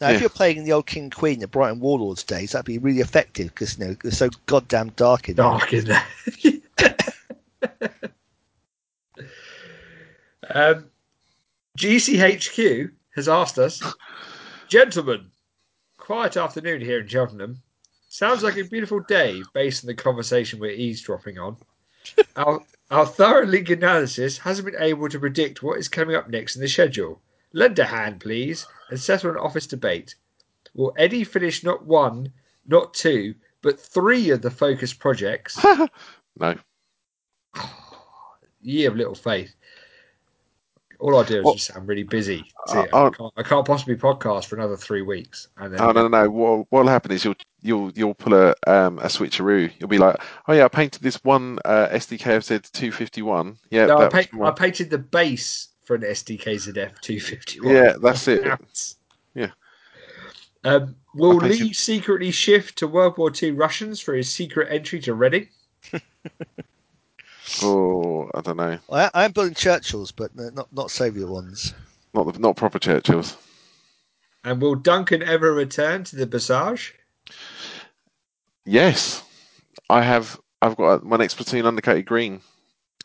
Now, Yeah. if you're playing in the old King Queen the Brighton Warlords days, that'd be really effective because you know it's so goddamn dark in there. Dark in there. um, GCHQ has asked us, gentlemen, quiet afternoon here in Cheltenham. Sounds like a beautiful day based on the conversation we're eavesdropping on. Our, our thorough league analysis hasn't been able to predict what is coming up next in the schedule. Lend a hand, please, and settle an office debate. Will Eddie finish not one, not two, but three of the focus projects? No. Ye of little faith. All I do is Well- just sound really busy. See, Uh, I, can't, I can't possibly podcast for another three weeks. And then Oh no, no, no. What what'll happen is you'll you'll you'll pull a um a switcheroo. You'll be like, oh yeah, I painted this one uh, SDKFZ two fifty one. Yeah, No, I, pa- I painted the base for an SDKZF 251. Yeah, that's it. Yeah. Um, will I painted- Lee secretly shift to World War II Russians for his secret entry to Reading? Oh, I don't know. I, I am building Churchills, but not not Soviet ones. Not the, not proper Churchills. And will Duncan ever return to the Passage? Yes, I have. I've got my next platoon undercoated green,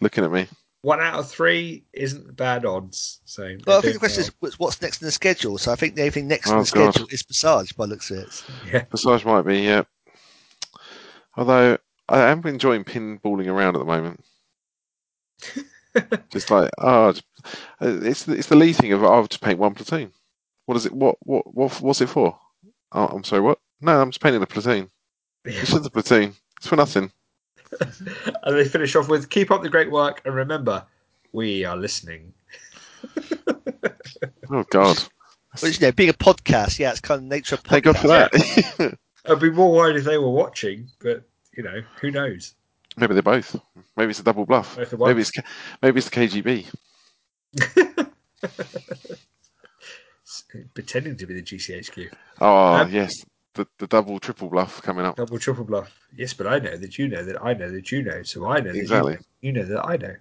looking at me. One out of three isn't bad odds. So Well, I think the doing question well. is what's- what's next in the schedule. So I think the only thing next Oh, in the God. schedule is Passage, by the looks of it. Yeah. Passage might be, yeah. Although I am enjoying pinballing around at the moment. Just like, oh, it's- it's the- it's the Lee thing of oh, I'll just paint one platoon. What is it? What what what what's it for? Oh, I'm sorry. What? No, I'm just painting a platoon. It's just a platoon. It's for nothing. And they finish off with keep up the great work and remember, we are listening. Oh God! But you know, being a podcast, yeah, it's kind of nature of podcast. Thank God for that. I'd be more worried if they were watching, but you know, who knows? Maybe they're both. Maybe it's a double bluff. Maybe it's maybe it's the KGB. Pretending to be the GCHQ. Oh Um, yes, the the double triple bluff coming up. Double triple bluff. Yes, but I know that you know that I know that you know, so I know that Exactly. you, know, you know that I know.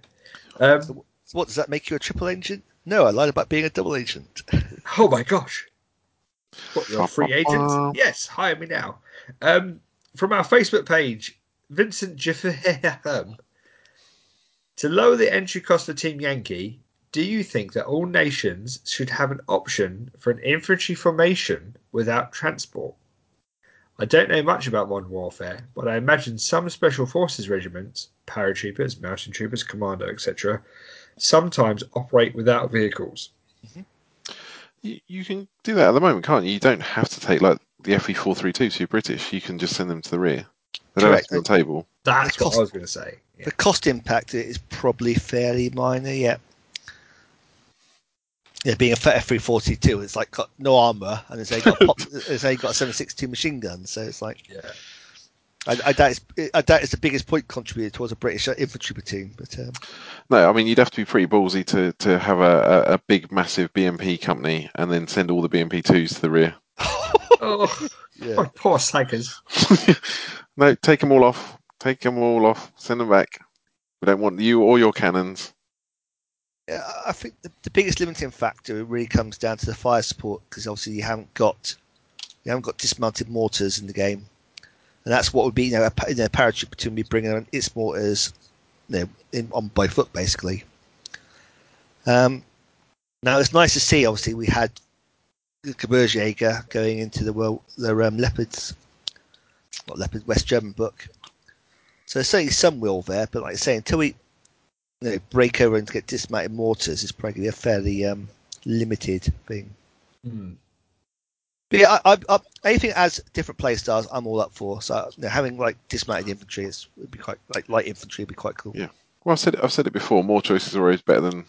Um, So what does that make you a triple agent? No, I lied about being a double agent. oh my gosh. What, you're a free agent? Yes, hire me now. Um, from our Facebook page, Vincent Jeffem. To lower the entry cost for Team Yankee, do you think that all nations should have an option for an infantry formation without transport? I don't know much about modern warfare, but I imagine some special forces regiments, paratroopers, mountain troopers, commando, etc., sometimes operate without vehicles. Mm-hmm. You, you can do that at the moment, can't you? You don't have to take like the FV four three two. You're British. You can just send them to the rear. They don't have Correct. to be on the table. That's The what cost- I was going to say. Yeah. The cost impact is probably fairly minor, yeah. Yeah, being a F three forty two, it's like got no armor and it's only got pop, it's only got a seven six two machine gun, so it's like Yeah. I, I doubt it's I doubt it's the biggest point contributor towards a British infantry platoon, but um, No, I mean you'd have to be pretty ballsy to, to have a, a, a big massive BMP company and then send all the BMP twos to the rear. Oh, yeah. poor, poor slackers. no, take them all off. Take them all off. Send them back. We don't want you or your cannons. Yeah, I think the, the biggest limiting factor really comes down to the fire support because obviously you haven't got you haven't got dismounted mortars in the game, and that's what would be you know a, you know, a paratroop platoon be bringing on its mortars, you know, in, on by foot basically. Um, now it's nice to see. Obviously, we had the Gebirgsjäger going into the world the um, leopards, not leopard West German book. So there's certainly some will there, but like I say, until we you know, break over and get dismounted mortars is probably a fairly um, limited thing. Hmm. But yeah, I, I, I, anything as different play styles, I'm all up for. So you know, having like dismounted infantry is would be quite like light infantry would be quite cool. Yeah. Well, I've said it, I've said it before. More choices are always better than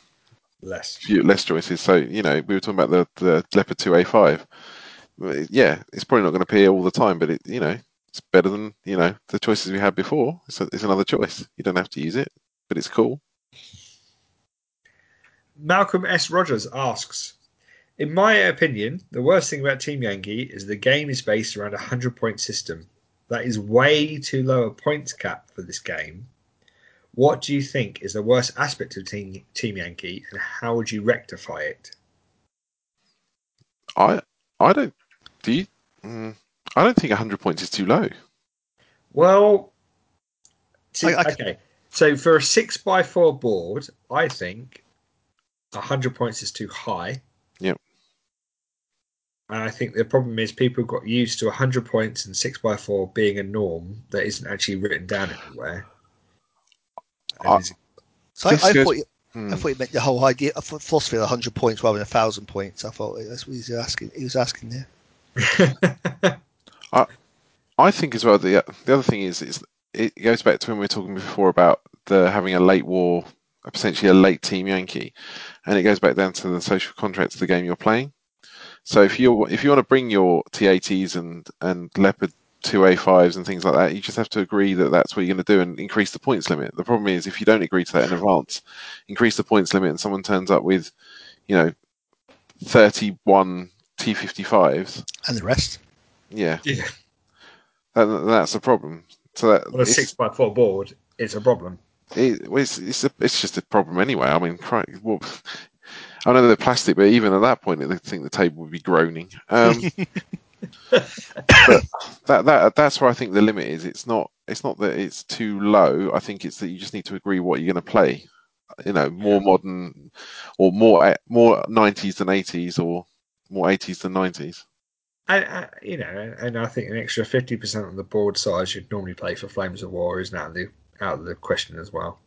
Less. few less choices. So you know, we were talking about the the Leopard 2A5. Yeah, it's probably not going to appear all the time, but it you know it's better than you know the choices we had before. It's, a, it's another choice. You don't have to use it, but it's cool. Malcolm S. Rogers asks, in my opinion, the worst thing about Team Yankee is the game is based around a hundred point system. That is way too low a points cap for this game. What do you think is the worst aspect of Team Team Yankee, and how would you rectify it? I I don't do you. Mm, I don't think 100 points is too low. Well, see, I- I- okay. So for a six by four board, I think hundred points is too high. Yep. And I think the problem is people got used to hundred points and six by four being a norm that isn't actually written down anywhere. I- is- So I, I thought you, Hmm. I thought you meant the whole idea of philosophy of hundred points rather than thousand points. I thought that's what he was asking. He was asking there. I think as well. The the other thing is, is it goes back to when we were talking before about the having a late war, essentially a late Team Yankee, and it goes back down to the social contract of the game you're playing. So if you if you want to bring your T80s and and Leopard 2A5s and things like that, you just have to agree that that's what you're going to do and increase the points limit. The problem is if you don't agree to that in advance, increase the points limit, and someone turns up with, you know, 31 T55s, And the rest. Yeah, yeah. that, that's a problem. So that On a six by four board, it's a problem. it, it's it's, a, it's just a problem anyway. I mean, cri- well, I know they're plastic, but even at that point, I think the table would be groaning. Um, but that that that's where I think the limit is. It's not it's not that it's too low. I think it's that you just need to agree what you're going to play. You know, more modern or more more 90s than 80s or more 80s than 90s. And, uh, you know, and I think an extra fifty percent on the board size you'd normally play for Flames of War isn't out of the out of the question as well.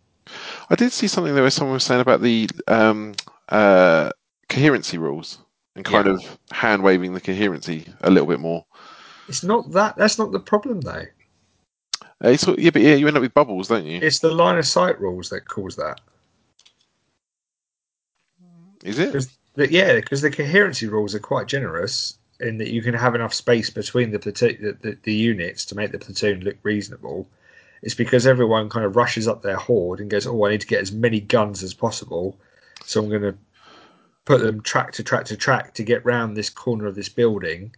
I did see something there where someone was saying about the um, uh, coherency rules and kind Yeah. of hand waving the coherency a little bit more. It's not that. That's not the problem though. Uh, It's, yeah, but yeah, you end up with bubbles, don't you? It's the line of sight rules that cause that. Is it? Because the, yeah, because the coherency rules are quite generous in that you can have enough space between the, the, the the units to make the platoon look reasonable. It's because everyone kind of rushes up their horde and goes, "Oh, I need to get as many guns as possible, so I'm going to put them track to track to track to get round this corner of this building."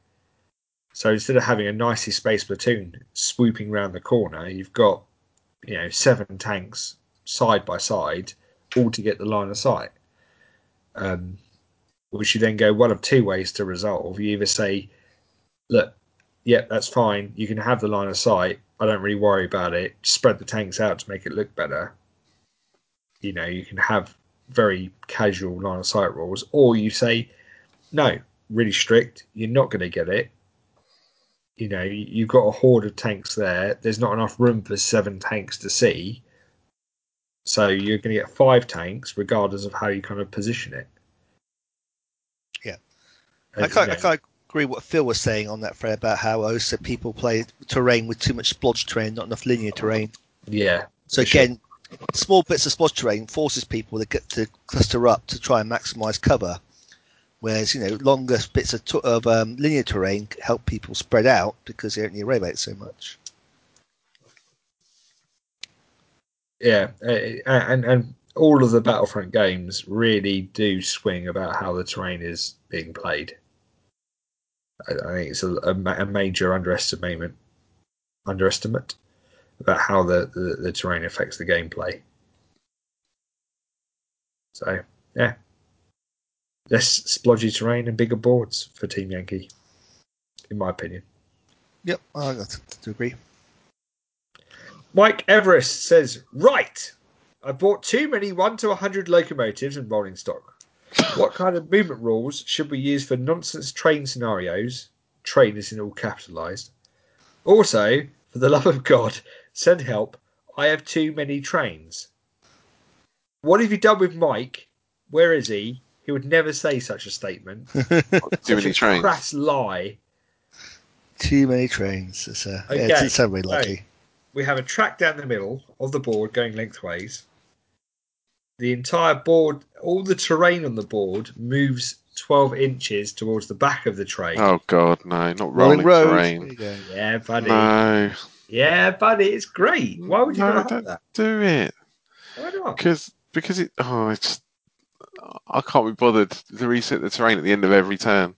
So instead of having a nicely spaced platoon swooping round the corner, you've got you know seven tanks side by side, all to get the line of sight. Um, which you then go one of two ways to resolve. You either say, look, yeah, that's fine. You can have the line of sight. I don't really worry about it. Spread the tanks out to make it look better. You know, you can have very casual line of sight rules, or you say, no, really strict. You're not going to get it. You know, you- you've got a horde of tanks there. There's not enough room for seven tanks to see. So you're going to get five tanks, regardless of how you kind of position it. I can't, I can't agree what Phil was saying on that thread about how also people play terrain with too much splodge terrain, not enough linear terrain. Yeah. So For sure. again, small bits of splodge terrain forces people to get to cluster up to try and maximise cover, whereas you know longer bits of, t- of um, linear terrain help people spread out because they don't need to worry about it so much. Yeah, and and all of the Battlefront games really do swing about how the terrain is being played. I, I think it's a, a, a major underestimate underestimate about how the, the, the terrain affects the gameplay. So yeah, less splodgy terrain and bigger boards for Team Yankee, in my opinion. Yep, I got to, to agree. Mike Everest says, Right, I bought too many 1 to 100 locomotives and rolling stock. What kind of movement rules should we use for nonsense train scenarios? Train is in all capitalised. Also, for the love of God, send help. I have too many trains. What have you done with Mike? Where is he? He would never say such a statement. Too Such many a trains. crass lie. Too many trains. It's, uh, yeah, it Okay, doesn't sound so- we have a track down the middle of the board going lengthways. The entire board, all the terrain on the board moves 12 inches towards the back of the train. Oh God, no! Not Rolling rolling, terrain. Yeah, buddy. No, Yeah, buddy, it's great. Why would you no, not don't that? do it Why not? because because it. Oh, it's. I can't be bothered to reset the terrain at the end of every turn.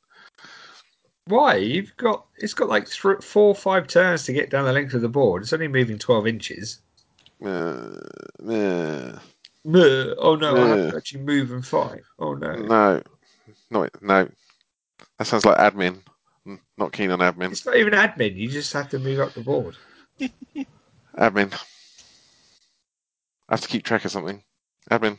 Why? You've got it's got like thr four or five turns to get down the length of the board. It's only moving 12 inches. Uh, yeah. Meh. Oh no, I have to actually move and fight. Oh no. No, no, no. That sounds like admin. Mm, Not keen on admin. It's not even admin. You just have to move up the board. Admin. I have to keep track of something. Admin.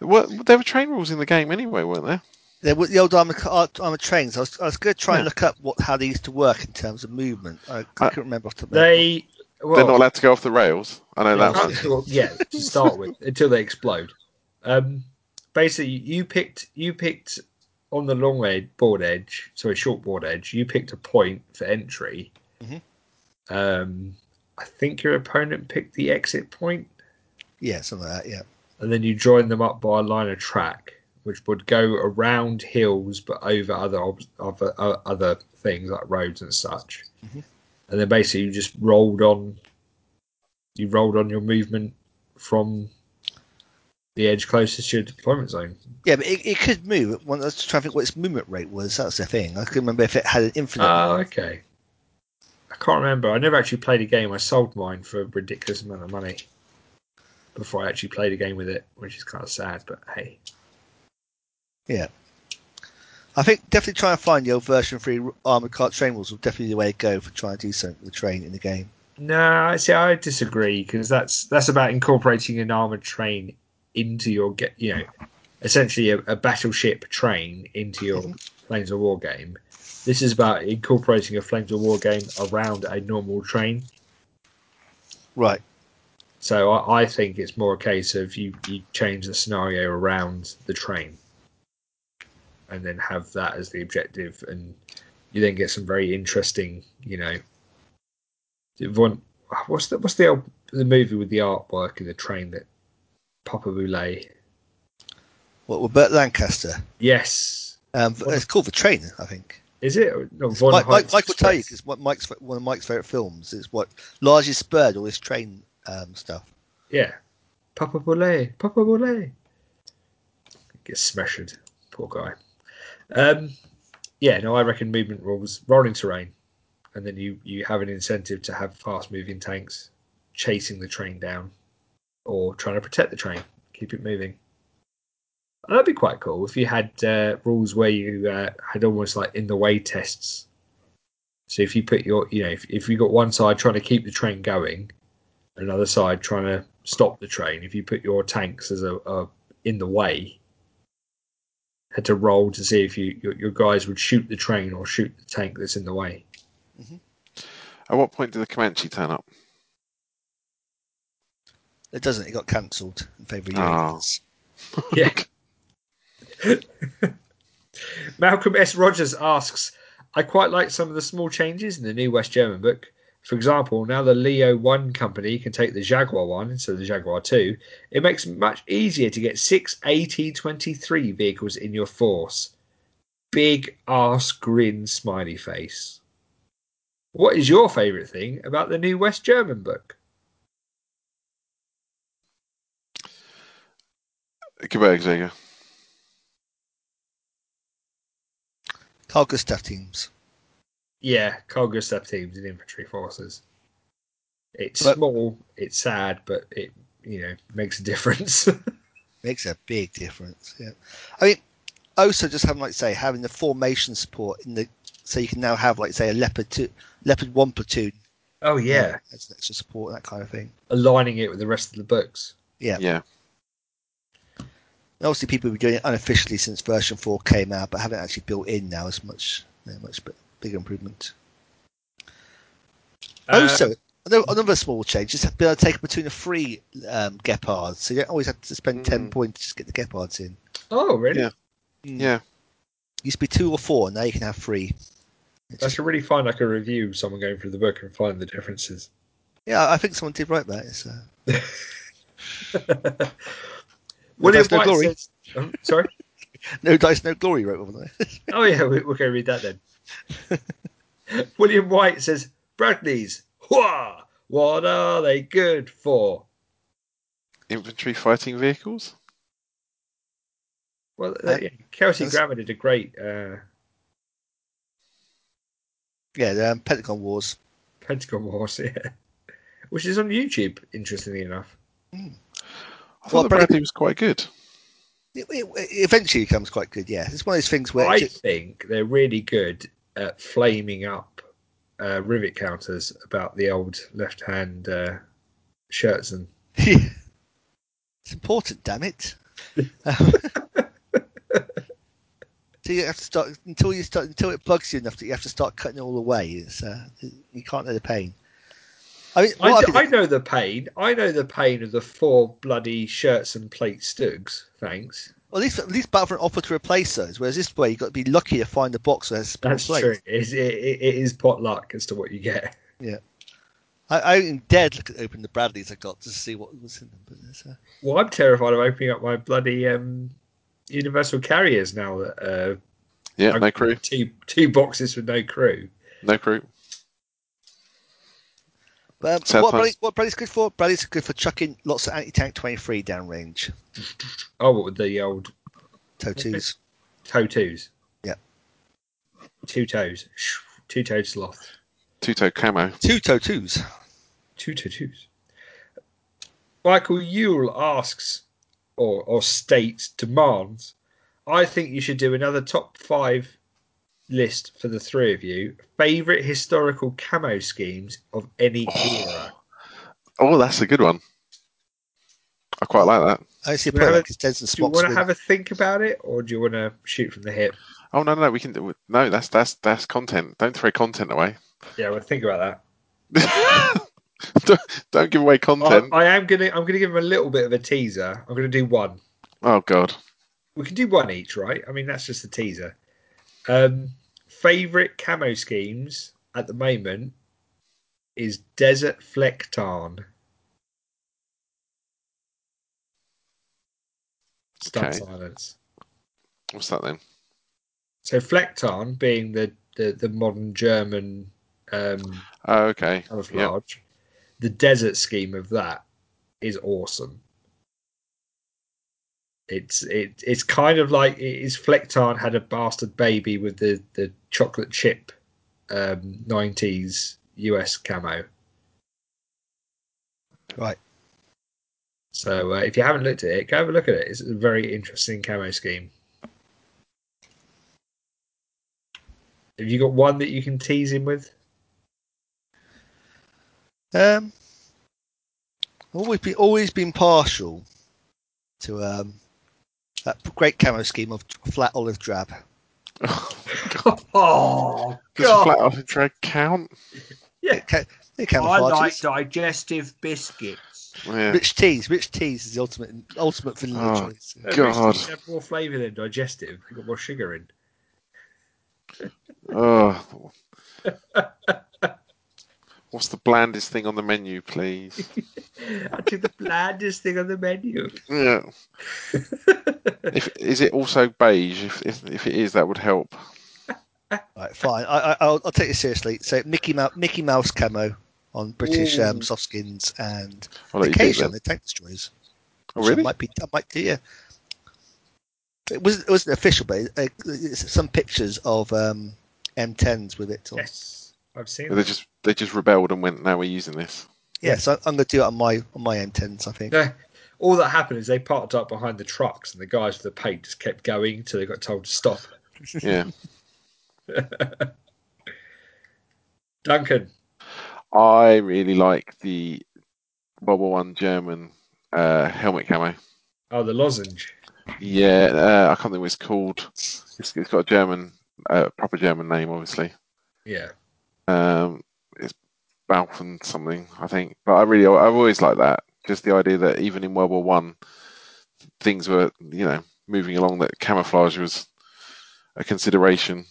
What? There were train rules in the game anyway, weren't there? There were the old armor, armor trains. I was, I was going to try and look up what how they used to work in terms of movement. I, I Uh, couldn't remember off the top of my head. They well, They're not allowed to go off the rails. I know Yeah, that one. until- yeah, to start with, until they explode. Um, basically, you picked you picked on the long edge board edge, sorry, short board edge. You picked a point for entry. Mhm. Um, I think your opponent picked the exit point, Yeah, something like that. Yeah. and then you join them up by a line of track, which would go around hills but over other ob- other uh, other things like roads and such. Mhm. And then basically you just rolled on. You rolled on your movement from the edge closest to your deployment zone. Yeah, but it, it could move. When I was trying to think what its movement rate was. That's the thing. I couldn't remember if it had an infinite. Oh, okay. I can't remember. I never actually played a game. I sold mine for a ridiculous amount of money before I actually played a game with it, which is kind of sad. But hey, I think definitely try and find your version three armored car train rules will definitely be the way to go for trying to do something with the train in the game. no, I see. I disagree because that's that's about incorporating an armored train into your get. You know, essentially a, a battleship train into your mm-hmm. Flames of War game. This is about incorporating a Flames of War game around a normal train. Right. So I, I think it's more a case of you, you change the scenario around the train, and then have that as the objective, and you then get some very interesting, you know. One, what's the what's the old, the movie with the artwork in the train that Papa Boule? What with Burt Lancaster? Yes, Um, it's called the train, I think. is it? No, Von Mike, Mike, Mike will tell you what Mike's one of Mike's favorite films is what largely spurred all this train um, stuff. Yeah, Papa Boule, Papa Boule. Gets smashed, poor guy. Um, yeah, no, I reckon movement rules, rolling terrain, and then you you have an incentive to have fast moving tanks chasing the train down, or trying to protect the train, keep it moving. And that'd be quite cool if you had uh, rules where you uh, had almost like in the way tests. So if you put your, you know, if, if you got one side trying to keep the train going, another side trying to stop the train. If you put your tanks as a, a in the way, had to roll to see if you your, your guys would shoot the train or shoot the tank that's in the way. Mm-hmm. At what point did the Comanche turn up? It doesn't. It got cancelled in favour of Oh. Ah. UAVs. Yeah. Malcolm S. Rogers asks, I quite like some of the small changes in the new West German book. For example, now the Leo 1 company can take the Jaguar 1 instead of the Jaguar 2. It makes it much easier to get six AT-23 vehicles in your force. Big ass grin smiley face. What is your favourite thing about the new West German book? Gebirgsjäger. Carl Gustav teams. Yeah, Carl Gustav teams and infantry forces. It's But- small, it's sad, but it you know makes a difference. Makes a big difference. Yeah. I mean, also just having like say having the formation support in the so you can now have like say a leopard two, leopard one platoon oh yeah, as an extra support that kind of thing. aligning it with the rest of the books. Yeah. Yeah. And obviously, people have been doing it unofficially since version four came out, but haven't actually built in now as much. You know, much bi- bigger improvement. Uh, also, another, another small change is being able to take a platoon of three um, Gepards, so you don't always have to spend ten Mm. points to just get the Gepards in. oh really? Yeah. Mm. Yeah. Used to be two or four, now you can have three. It's I just- should really find like a review, someone going through the book and find the differences. yeah, I think someone did write that. It's, uh, William That's no White glory. says. Oh, sorry. No dice, no glory, wrote one there. Oh yeah, we, we're going to read that then. William White says, Bradley's. Wha! What are they good for? Infantry fighting vehicles. Well, Uh, yeah, Kelsey that's- Grammer did a great uh, yeah, the um, Pentagon Wars. Pentagon Wars, yeah, which is on YouTube. Interestingly enough, I Well, thought the Bradley- Bradley was quite good. It, it, it eventually becomes quite good. Yeah, it's one of those things where I it ju- think they're really good at flaming up uh, rivet counters about the old left-hand uh, shirts and it's important. Damn it! Um, so you have to start until you start until it bugs you enough that you have to start cutting it all away. It's uh, you can't know the pain. I mean, I, what d- I I could- know the pain. I know the pain of the four bloody shirts and plate Stugs. Thanks. well, at least at least Battlefront offer to replace those, whereas this way you've got to be lucky to find a box that has That's plates. true. It is, it, it it is pot luck as to what you get. Yeah. I, I am dead look at open the Bradleys I got to see what was in them. But it's, uh, Well, I'm terrified of opening up my bloody um, Universal carriers now that uh, Yeah, I've no crew, two two boxes with no crew. no crew. But um, Sad what. Bradley, what Bradley's good for? Bradley's good for chucking lots of anti-tank 23 downrange. Oh, what with the old Totus. toe twos? Yeah. Two toes. Two toed sloth. Two toe camo. Two Totus. Two toe twos. Michael Yule asks, or or states demands. I think you should do another top five list for the three of you. Favorite historical camo schemes of any oh. era. Oh, that's a good one. I quite like that. I see a Do you have a- Do you want to have a think about it, or do you want to shoot from the hip? Oh no, no, no, we can do no. That's that's that's content. Don't throw content away. Yeah, well, think about that. don't, don't give away I, content. I am gonna. I'm gonna give him a little bit of a teaser. I'm gonna do one. Oh god. We can do one each, right? I mean, that's just a teaser. Um, favorite camo schemes at the moment is Desert Flecktarn. Stun Okay. silence. What's that then? So Flecktarn being the, the, the modern German um, Oh, okay. Camouflage, the desert scheme of that is awesome. It's it it's kind of like it is Flecktarn had a bastard baby with the the chocolate chip um, 90s US camo. Right. So uh, if you haven't looked at it, go have a look at it. It's a very interesting camo scheme. Have you got one that you can tease him with? Um, always been always been partial to um that great camo scheme of flat olive drab. Oh god! Does God! flat olive drab count? Yeah, It, ca- it I like digestive biscuits. Oh, yeah. Rich teas. Rich teas is the ultimate ultimate vanilla Oh. choice. God. biscuits have more flavour than digestive. They've got more sugar in. Oh. What's the blandest thing on the menu, please? I took the blandest thing on the menu. Yeah. If is it also beige? If if, if it is, that would help. Right, fine. I, I, I'll, I'll take it seriously. So Mickey Mouse, Mickey Mouse camo on British um, soft skins and I'll let you think occasion then. the tank destroyers. Oh, which I really? might be. I might do. Yeah. It was it wasn't official, but it, uh, it's some pictures of um, M10s with it. On. Yes, I've seen They just they just rebelled and went. Now we're using this. Yeah, so I'm going to do it on my on my M10s. I think. No, all that happened is they parked up behind the trucks, and the guys with the paint just kept going until they got told to stop. Yeah. Duncan, I really like the World War One German uh, helmet camo. oh, the lozenge. Yeah, uh, I can't think what it's called. It's, it's got a German, uh, proper German name, obviously. Yeah, Um, it's Balfen something, I think. But I really, I've always liked that. Just the idea that even in World War One, things were, you know, moving along. That camouflage was a consideration.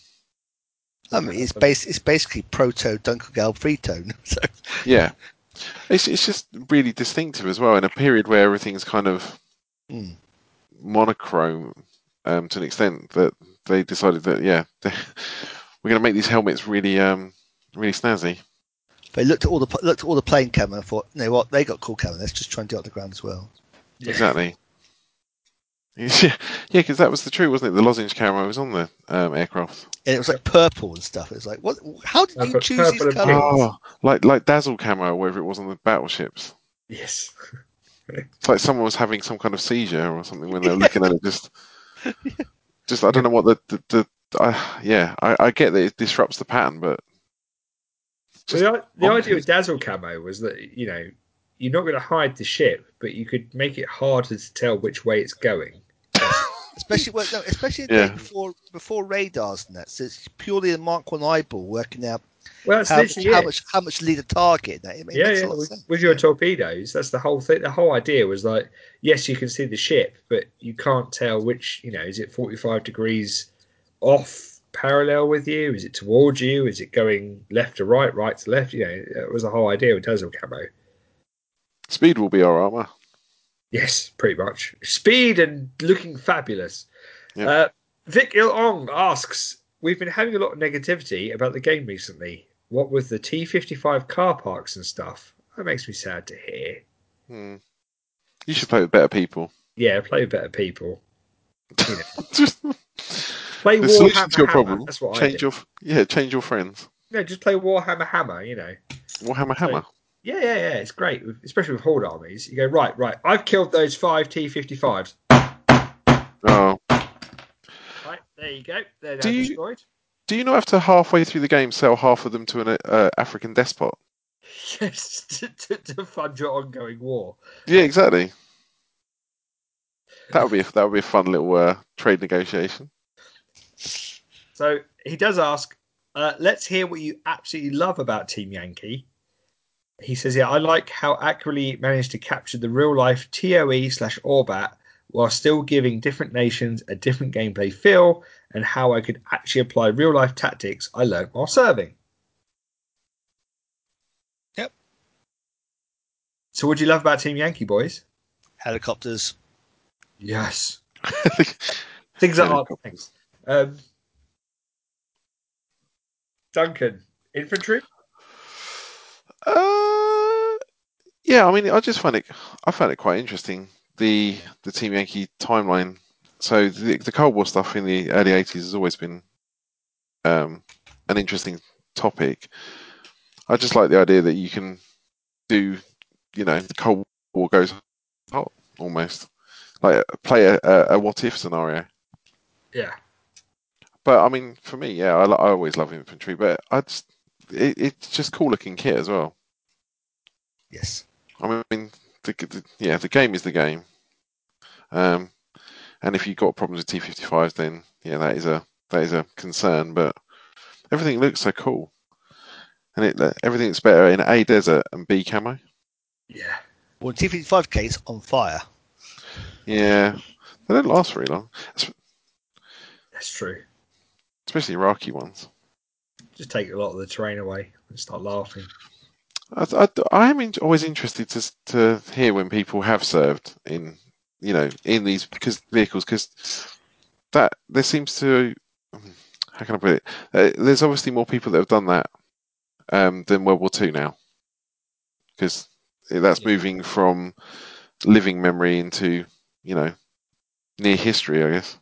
I mean, it's bas- it's basically proto Dunkelgelb free tone. So Yeah, It's it's just really distinctive as well in a period where everything's kind of Mm. monochrome um, to an extent that they decided that yeah we're going to make these helmets really um really snazzy. They looked at all the looked at all the plane camera and thought, you know what, they got cool camera. Let's just try and do it on the ground as well. Exactly. Yeah, because that was the truth, wasn't it? The lozenge camera was on the um, aircraft. And it was like purple and stuff. It was like, what? How did I've you choose purple these colours? Oh, like like dazzle camera, or whatever it was on the battleships. Yes. It's like someone was having some kind of seizure or something when they were looking at it. Just, just I don't know what the the, the I yeah, I, I get that it disrupts the pattern, but So the, the idea with dazzle camo was that you know you're not going to hide the ship, but you could make it harder to tell which way it's going. Especially when, no, especially Yeah. before before radars and that. So it's purely the Mark One eyeball working out Well, that's how, literally how much how much lead a target. That it, yeah, yeah. With, with your torpedoes, that's the whole thing. The whole idea was like, yes, you can see the ship, but you can't tell which. You know, is it 45 degrees off parallel with you? Is it towards you? Is it going left to right, right to left? You know, that was the whole idea with dazzle camo. speed will be our armor. Yes, pretty much. Speed and looking fabulous. Yep. Uh, Vic Il-ong asks, We've been having a lot of negativity about the game recently. What with the T55 car parks and stuff? That makes me sad to hear. Hmm. You should play with better people. Yeah, play with better people. You know, play the solution Warhammer to your problem: That's what I change do. your yeah, change your friends. No, just play Warhammer Hammer, you know. Warhammer Hammer. Yeah, yeah, yeah. It's great, especially with Horde armies. You go, right, right. I've killed those five T55s. Oh, Right, there you go. They're Do you- destroyed. do you not have to halfway through the game sell half of them to an uh, African despot? Yes, to, to, to fund your ongoing war. Yeah, exactly. That would be a, that would be a fun little uh, trade negotiation. So he does ask, uh, let's hear what you absolutely love about Team Yankee. He says, yeah, I like how accurately it managed to capture the real life TOE slash Orbat while still giving different nations a different gameplay feel and how I could actually apply real life tactics I learned while serving. Yep. So what do you love about Team Yankee, boys? Helicopters. Yes. Things that aren't Helicopters. Um, Duncan, infantry? Uh, yeah, I mean, I just find it. I found it quite interesting. The the Team Yankee timeline. So the the Cold War stuff in the early '80s has always been um, an interesting topic. I just like the idea that you can do, you know, the Cold War goes hot almost, like play a, a, a what if scenario. Yeah. But I mean, for me, yeah, I, I always love infantry, but I just it, it's just cool looking kit as well. Yes. I mean, the, the, yeah, the game is the game. Um, and if you've got problems with T55s, then yeah, that is a that is a concern. But everything looks so cool, and it everything's better in A desert and B camo. Yeah. Well, T55 case on fire. Yeah, they don't last very long, es- That's true. Especially Iraqi ones. Just take a lot of the terrain away and start laughing. I, I, I am always interested to to hear when people have served in you know in these because vehicles because that there seems to how can I put it? Uh, there's obviously more people that have done that um, than World War Two now because that's Yeah. moving from living memory into you know near history, I guess.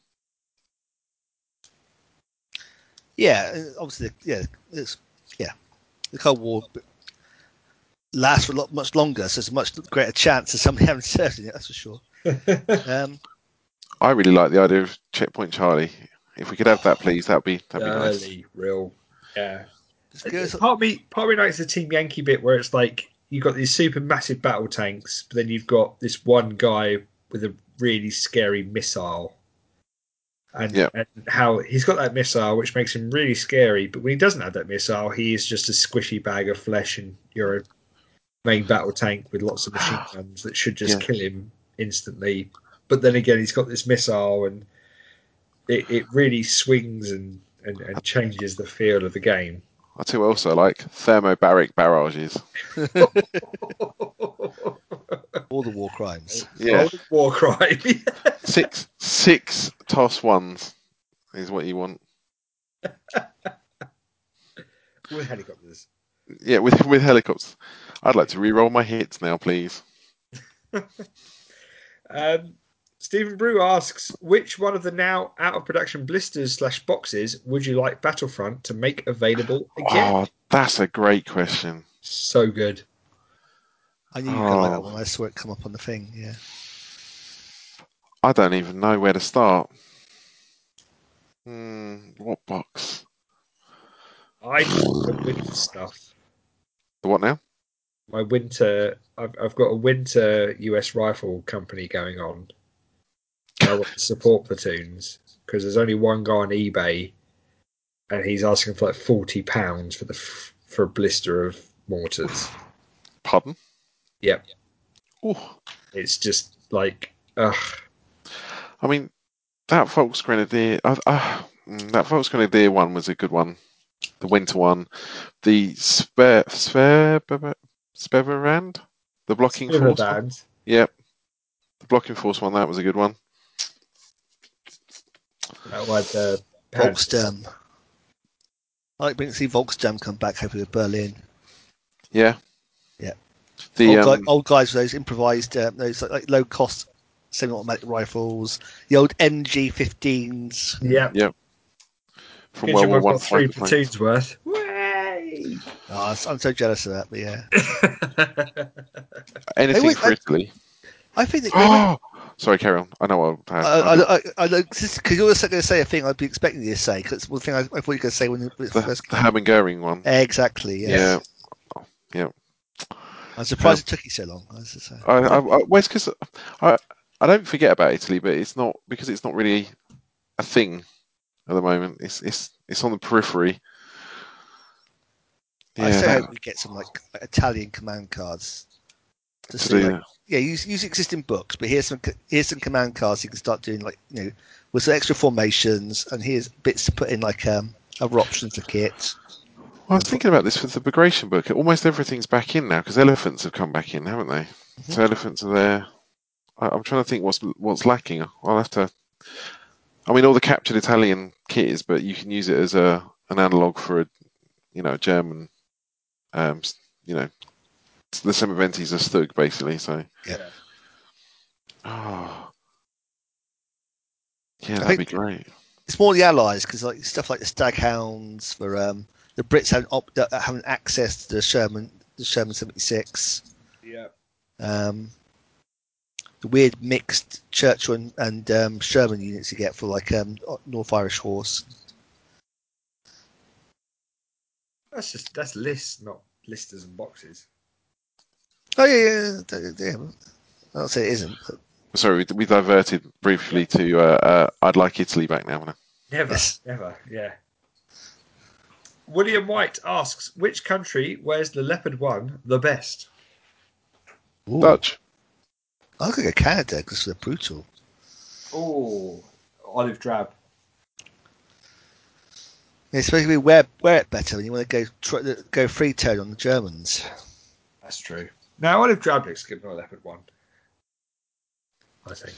Yeah, uh, obviously, yeah, it's yeah, the Cold War lasts for a lot much longer, so there's a much greater chance of somebody having served in it. That's for sure. Um, I really like the idea of Checkpoint Charlie. If we could have that, please, that'd be that'd be nice. Early, real. Yeah. just Part of me, part of me likes the Team Yankee bit where it's like you've got these super massive battle tanks, but then you've got this one guy with a really scary missile. And, Yeah. and how he's got that missile, which makes him really scary. But when he doesn't have that missile, he is just a squishy bag of flesh, and you're a main battle tank with lots of machine guns that should just Yeah. kill him instantly. But then again, he's got this missile, and it, it really swings and, and, and changes the feel of the game. I tell you what else I like thermobaric barrages. All the war crimes. Yeah, War crime. six six toss ones is what you want. With helicopters. Yeah, with with helicopters. I'd like to re-roll my hits now, please. Um, Stephen Brew asks, which one of the now out of production blisters slash boxes would you like Battlefront to make available again? Oh, that's a great question. So good. I knew you could like that Oh. one. I saw it come up on the thing. Yeah. I don't even know where to start. Hmm, what box? I the winter stuff. The what now? My winter. I've, I've got a winter US rifle company going on. I want to support platoons because there's only one guy on eBay, and he's asking for like forty pounds for the for a blister of mortars. Pardon? Yep, Oh, it's just like ugh. I mean, that Volksgrenadier, I, I, mm, that Volksgrenadier one was a good one. The winter one, the Spe, Spe, Sperrverband, the blocking River force. one. band. Yep, the blocking force one. That was a good one. That one, uh, Volkssturm. I like bring to see Volkssturm come back hopefully with Berlin. Yeah. Yeah. The old, um, guy, old guys with those improvised, uh, those like, like low cost semi-automatic rifles, the old MG15s. Yeah. yeah. from World War One three planes. platoons worth. Way! Oh, I'm- I'm so jealous of that, but yeah. Anything wait, for I- Italy. I think that Oh, sorry, carry on. I know what I have. I, I, I, I know because you were going to say a thing I'd be expecting you to say because it's one thing I, I thought you were going to say when you it the, first the Hermann Goering one. Exactly. Yeah. Yeah. Yeah. I'm surprised it took you so long. I was just, uh, I, I, I, well, it's 'cause I, I don't forget about Italy, but it's not because it's not really a thing at the moment. It's it's it's on the periphery. I Yeah, so that- hope we get some like Italian command cards. To to see, do like, yeah, use use existing books, but here's some here's some command cards you can start doing like you know with some extra formations, and here's bits to put in like um other options for kits. Well, I was thinking about this with the Bagration book. Almost everything's back in now because elephants have come back in, haven't they? So elephants are there. I, I'm trying to think what's what's lacking. I'll have to. I mean, all the captured Italian kit is, but you can use it as a an analog for a, you know, German. Um, you know, the Semovente's a Stug basically. So. Yeah. Oh. Yeah, I that'd be great. It's more the allies because like stuff like the Staghounds for um the Brits haven't op- that haven't access to the Sherman the Sherman 76. yeah. Um, the weird mixed Churchill and, and um, Sherman units you get for like um, North Irish Horse. That's just that's lists, not listers and boxes. Oh yeah, yeah, yeah. yeah. I'll say it isn't. But Sorry, we, we diverted briefly to. Uh, uh, I'd like Italy back now. Anna. Never, Yes. never, yeah. William White asks, which country wears the leopard one the best? Ooh, Dutch. I could go Canada because they're brutal. Oh, olive drab. Yeah, it's supposed to be wear wear it better when you want to go try, go free tone on the Germans. That's true. Now, olive drab looks good on a leopard one. I think.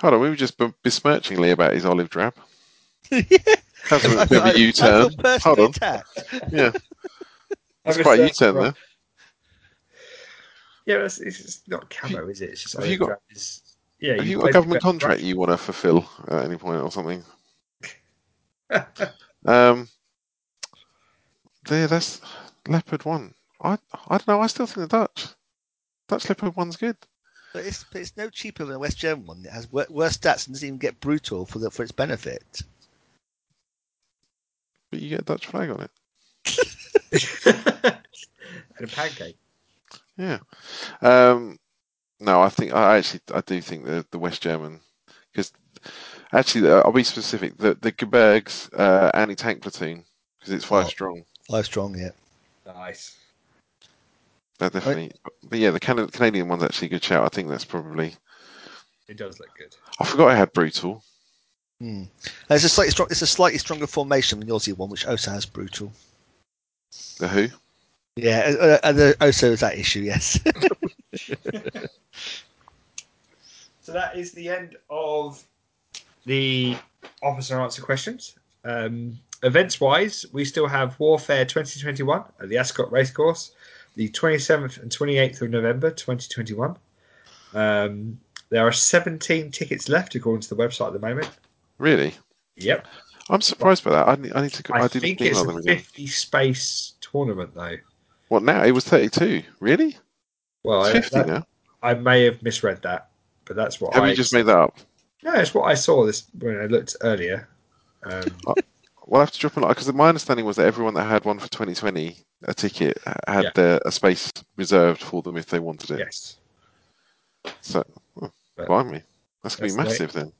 Hold on, we were just b- besmirching Lee about his olive drab. yeah, That's a I- bit of I- a U-turn. I feel personally Hold on. Yeah, that's quite a just- U-turn there. Yeah, it's, it's just not camo, is it? It's just have you got- Is, yeah, Have you got a government best contract brush. you want to fulfil at any point or something? Um, there, that's leopard one. I, I don't know. I still think the Dutch, Dutch leopard one's good. But it's, but it's no cheaper than a West German one. It has wor- worse stats and doesn't even get brutal for the, for its benefit. But you get a Dutch flag on it. and a pancake. Yeah. Um, no, I think I actually I do think the the West German because actually uh, I'll be specific. The the Gebirgs uh, anti tank platoon because it's five Oh. strong. Five strong, yeah. Nice. That definitely. But yeah, the Can- Canadian one's actually a good shout. I think that's probably. It does look good. I forgot I had brutal. Hmm. And It's a slightly strong, it's a slightly stronger formation than the Aussie one, which also has brutal. The who? Yeah, uh, uh, and also is that issue. Yes. So that is the end of the officer answer questions. Um, events wise, we still have Warfare 2021 at the Ascot Racecourse, the 27th and 28th of November 2021. Um, there are 17 tickets left according to the website at the moment. Really? Yep. I'm surprised by that. I need, I need to. I, I, didn't think it's a 50 space tournament though. What now? It was 32. Really? Well, It's I, that- now. I may have misread that, but that's what Have I you just made that up? No, it's what I saw this when I looked earlier. Um, We'll have to drop a lot because my understanding was that everyone that had one for 2020 a ticket had Yeah. their, a space reserved for them if they wanted it. yes. So, oh, But blimey, that's gonna be that's the- massive then.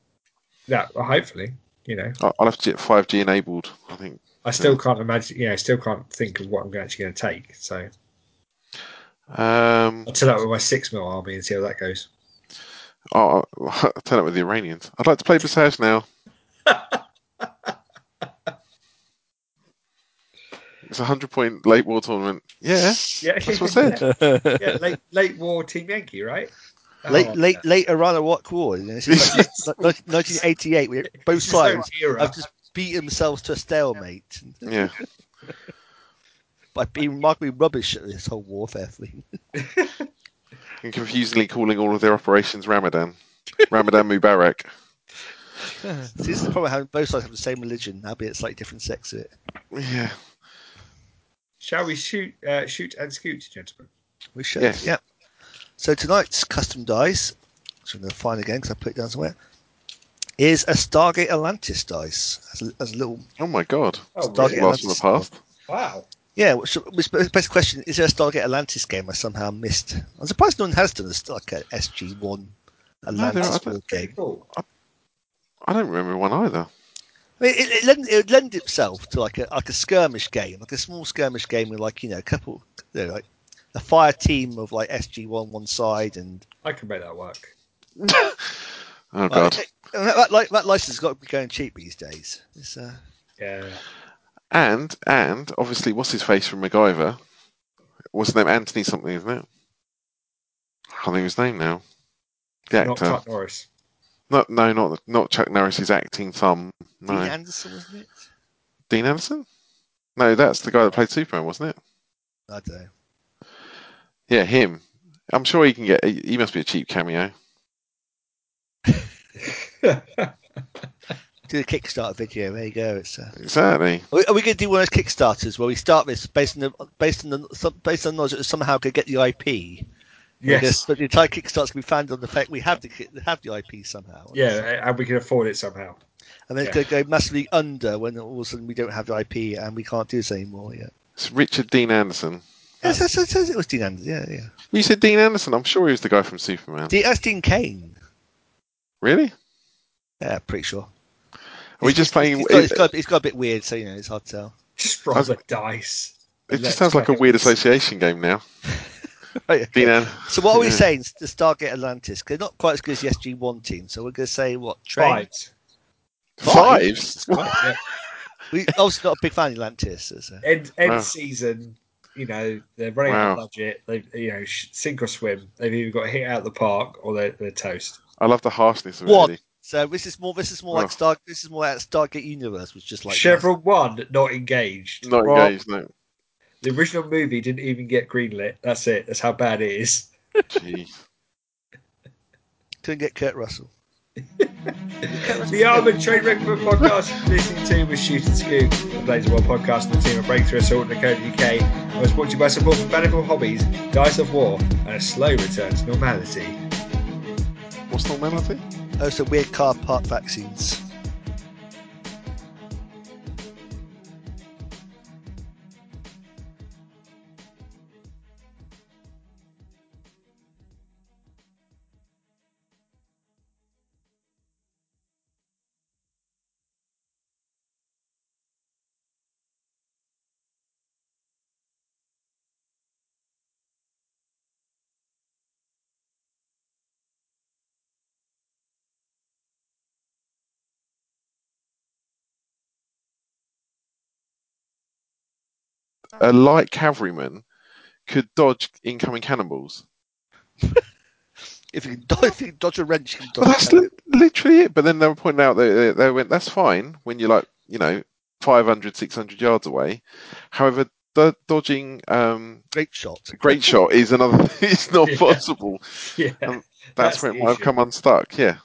Yeah, well, hopefully, you know. I- I'll have to get 5G enabled. I think. I still can't imagine, you know, still can't think of what I'm actually going to take. So Um, I'll turn up with my six mil army and see how that goes. I'll, I'll turn up with the Iranians. I'd like to play Basij now. it's a hundred point late war tournament. Yeah, Yeah, that's what I said. yeah, late late war Team Yankee, right? late, Oh, late, yeah. late Iran Iraq War. You know, this is like 1988. Where both sides have just beat themselves to a stalemate Yeah, by being remarkably rubbish at this whole warfare thing. and confusingly calling all of their operations Ramadan. Ramadan Mubarak. See, this is the problem having both sides have the same religion, albeit slightly different sects of it. Yeah. Shall we shoot, uh, shoot and scoot, gentlemen? We should. Yes. Yeah. So tonight's custom dice, which I'm going to find again because I put it down somewhere, is a Stargate Atlantis dice. As a, as a little Oh my god. Oh, Stargate really? Blast from the Atlantis. past. Wow. Yeah, which, which the best question is there a Stargate Atlantis game I somehow missed? I'm surprised no one has done a, like a SG one Atlantis I don't- war Pretty game. cool. I don't remember one either. I mean, it, it, lend, it would lend itself to like a like a skirmish game, like a small skirmish game with like you know a couple, you know, like a fire team of like SG one one side and I can make that work. Oh god. Like, and that, that, that license has got to be going cheap these days. It's, uh, Yeah. And and obviously, what's his face from MacGyver? What's his name? Anthony something, isn't it? I can't think of his name now. The Not actor. Chuck Norris. Not no, not not Chuck Norris's acting thumb. No, Dean Dean, Anderson, wasn't it? Dean Anderson. No, that's the guy that played Superman, wasn't it? I don't know. Yeah, him. I'm sure he can get. He he must be a cheap cameo. Do the Kickstarter video. There you go. It's. Uh, Exactly. are we, are we going to do one of those Kickstarters where we start this based on the based on the based on the knowledge that somehow could get the IP? yes. But the entire Kickstarter can be founded on the fact we have the ki- have the IP somehow. Yeah, and we can afford it somehow. And then it's going to go massively under when all of a sudden we don't have the IP and we can't do this anymore. Yeah. It's Richard Dean Anderson. Yes, yes, yes, yes, it was Dean Anderson. Yeah, yeah. You said Dean Anderson. I'm sure he was the guy from Superman. Dean, that's Dean Cain. Really? Yeah, pretty sure. Are we just playing? He's got, he's got, he's got a bit weird, so you know it's hard to tell. Just roll the dice. It just sounds like a weird association game now. Oh, right, okay. So what are we Yeah. saying? The Stargate Atlantis, 'Cause they're not quite as good as the SG One team. So we're going to say what? Train. Fives. Fives? Yeah. We obviously not a big fan of Atlantis. So. End end Wow. season. You know they're running out of budget. They you know sink or swim. They've either got hit out of the park or they're, they're toast. I love the harshness of it. What? So this is more. This is more like Oh. Star. This is more like Stargate Universe, which is just like Chevron one not engaged. Not Well, engaged, no. The original movie didn't even get greenlit. That's it. That's how bad it is. Jeez. couldn't get Kurt Russell. The Armored Trade Record podcast you're listening to was Shoot and Scoot, the Flames of War podcast and the team of Breakthrough Assault and the Code UK. I was brought to you by support from Vanderbilt Hobbies, Dice of War, and a slow return to normality. What's normality? Oh, so weird car part vaccines. A light cavalryman could dodge incoming cannonballs. If you can dodge, if you dodge a wrench, you can dodge Well, that's li- literally it. But then they were pointing out that they, they went, that's fine when you're like, you know, 500, 600 yards away. However, do- dodging um, great shot. a great shot is another. It's not Yeah. possible. Yeah. Um, That's That's, where the it might have come unstuck. Yeah.